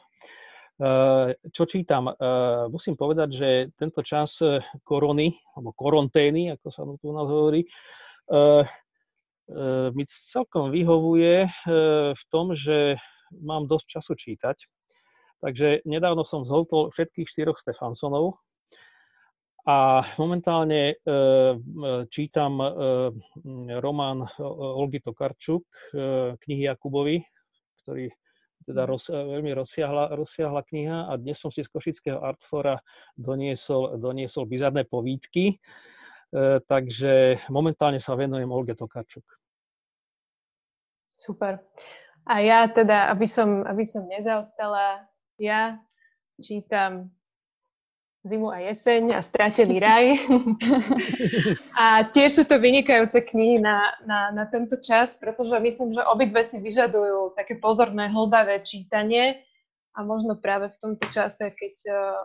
Eh, čo čítam? Eh, musím povedať, že tento čas eh, korony, alebo korontény, ako sa tu nás hovorí, mi celkom vyhovuje v tom, že mám dosť času čítať Takže nedávno som zholtol všetkých štyroch Stefansonov a momentálne čítam román Olgy Tokarčuk, knihy Jakubovi, ktorý teda mhm. roz, veľmi rozsiahla, rozsiahla kniha a dnes som si z Košického Artfora doniesol, doniesol bizarné povídky, e, takže momentálne sa venujem Olge Tokarčuk. Super. A ja teda, aby som, aby som nezaostala, ja čítam Zimu a jeseň a Stratený raj. a tiež sú to vynikajúce knihy na, na, na tento čas, pretože myslím, že obidve si vyžadujú také pozorné, hlbavé čítanie a možno práve v tomto čase, keď, eh,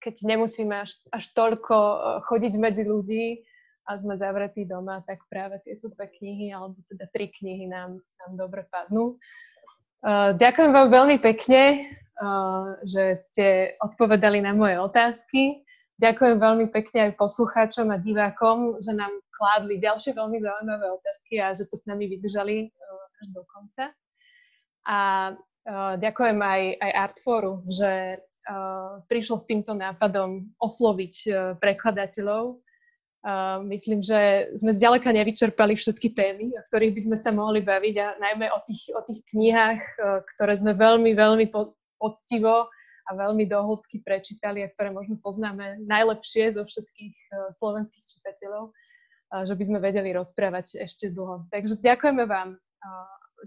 keď nemusíme až, až toľko eh, chodiť medzi ľudí a sme zavretí doma, tak práve tieto dve knihy, alebo teda tri knihy nám, nám dobre padnú. Uh, ďakujem vám veľmi pekne že ste odpovedali na moje otázky. Ďakujem veľmi pekne aj poslucháčom a divákom, že nám kládli ďalšie veľmi zaujímavé otázky a že to s nami vydržali až do konca. A ďakujem aj, aj Artforu, že prišlo s týmto nápadom osloviť prekladateľov. Myslím, že sme zďaleka nevyčerpali všetky témy, o ktorých by sme sa mohli baviť a najmä o tých, o tých knihách, ktoré sme veľmi, veľmi poctivo a veľmi dohlbky prečítali a ktoré možno poznáme najlepšie zo všetkých uh, slovenských čitateľov, že by sme vedeli rozprávať ešte dlho. Takže ďakujeme vám,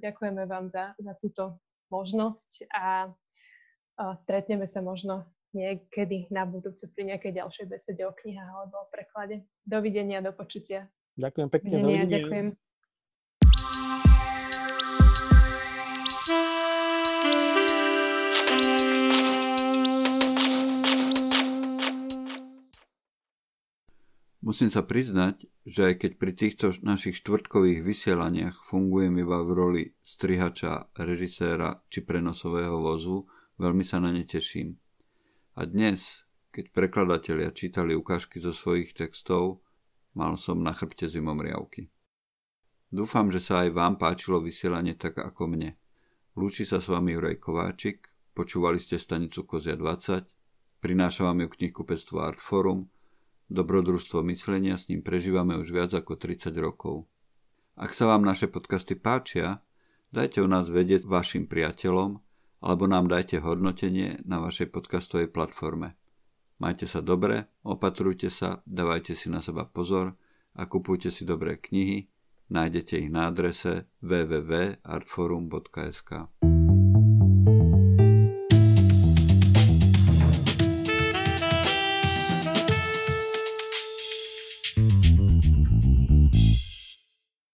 ďakujeme vám za, za túto možnosť a stretneme sa možno niekedy na budúce pri nejakej ďalšej besede o knihách alebo o preklade. Dovidenia, do počutia. Ďakujem pekne. Dovidenia, ďakujem. Musím sa priznať, že aj keď pri týchto našich štvrtkových vysielaniach fungujem iba v roli strihača, režiséra či prenosového vozu, veľmi sa na ne teším. A dnes, keď prekladatelia čítali ukážky zo svojich textov, mal som na chrbte zimomriavky. Dúfam, že sa aj vám páčilo vysielanie tak ako mne. Lúči sa s vami Juraj Kováčik, počúvali ste stanicu Kozia 20, prináša vám ju knihkupectvo Artforum, Dobrodružstvo myslenia s ním prežívame už viac ako 30 rokov. Ak sa vám naše podcasty páčia, dajte o nás vedieť vašim priateľom alebo nám dajte hodnotenie na vašej podcastovej platforme. Majte sa dobre, opatrujte sa, dávajte si na seba pozor a kupujte si dobré knihy. Nájdete ich na adrese www.artforum.sk.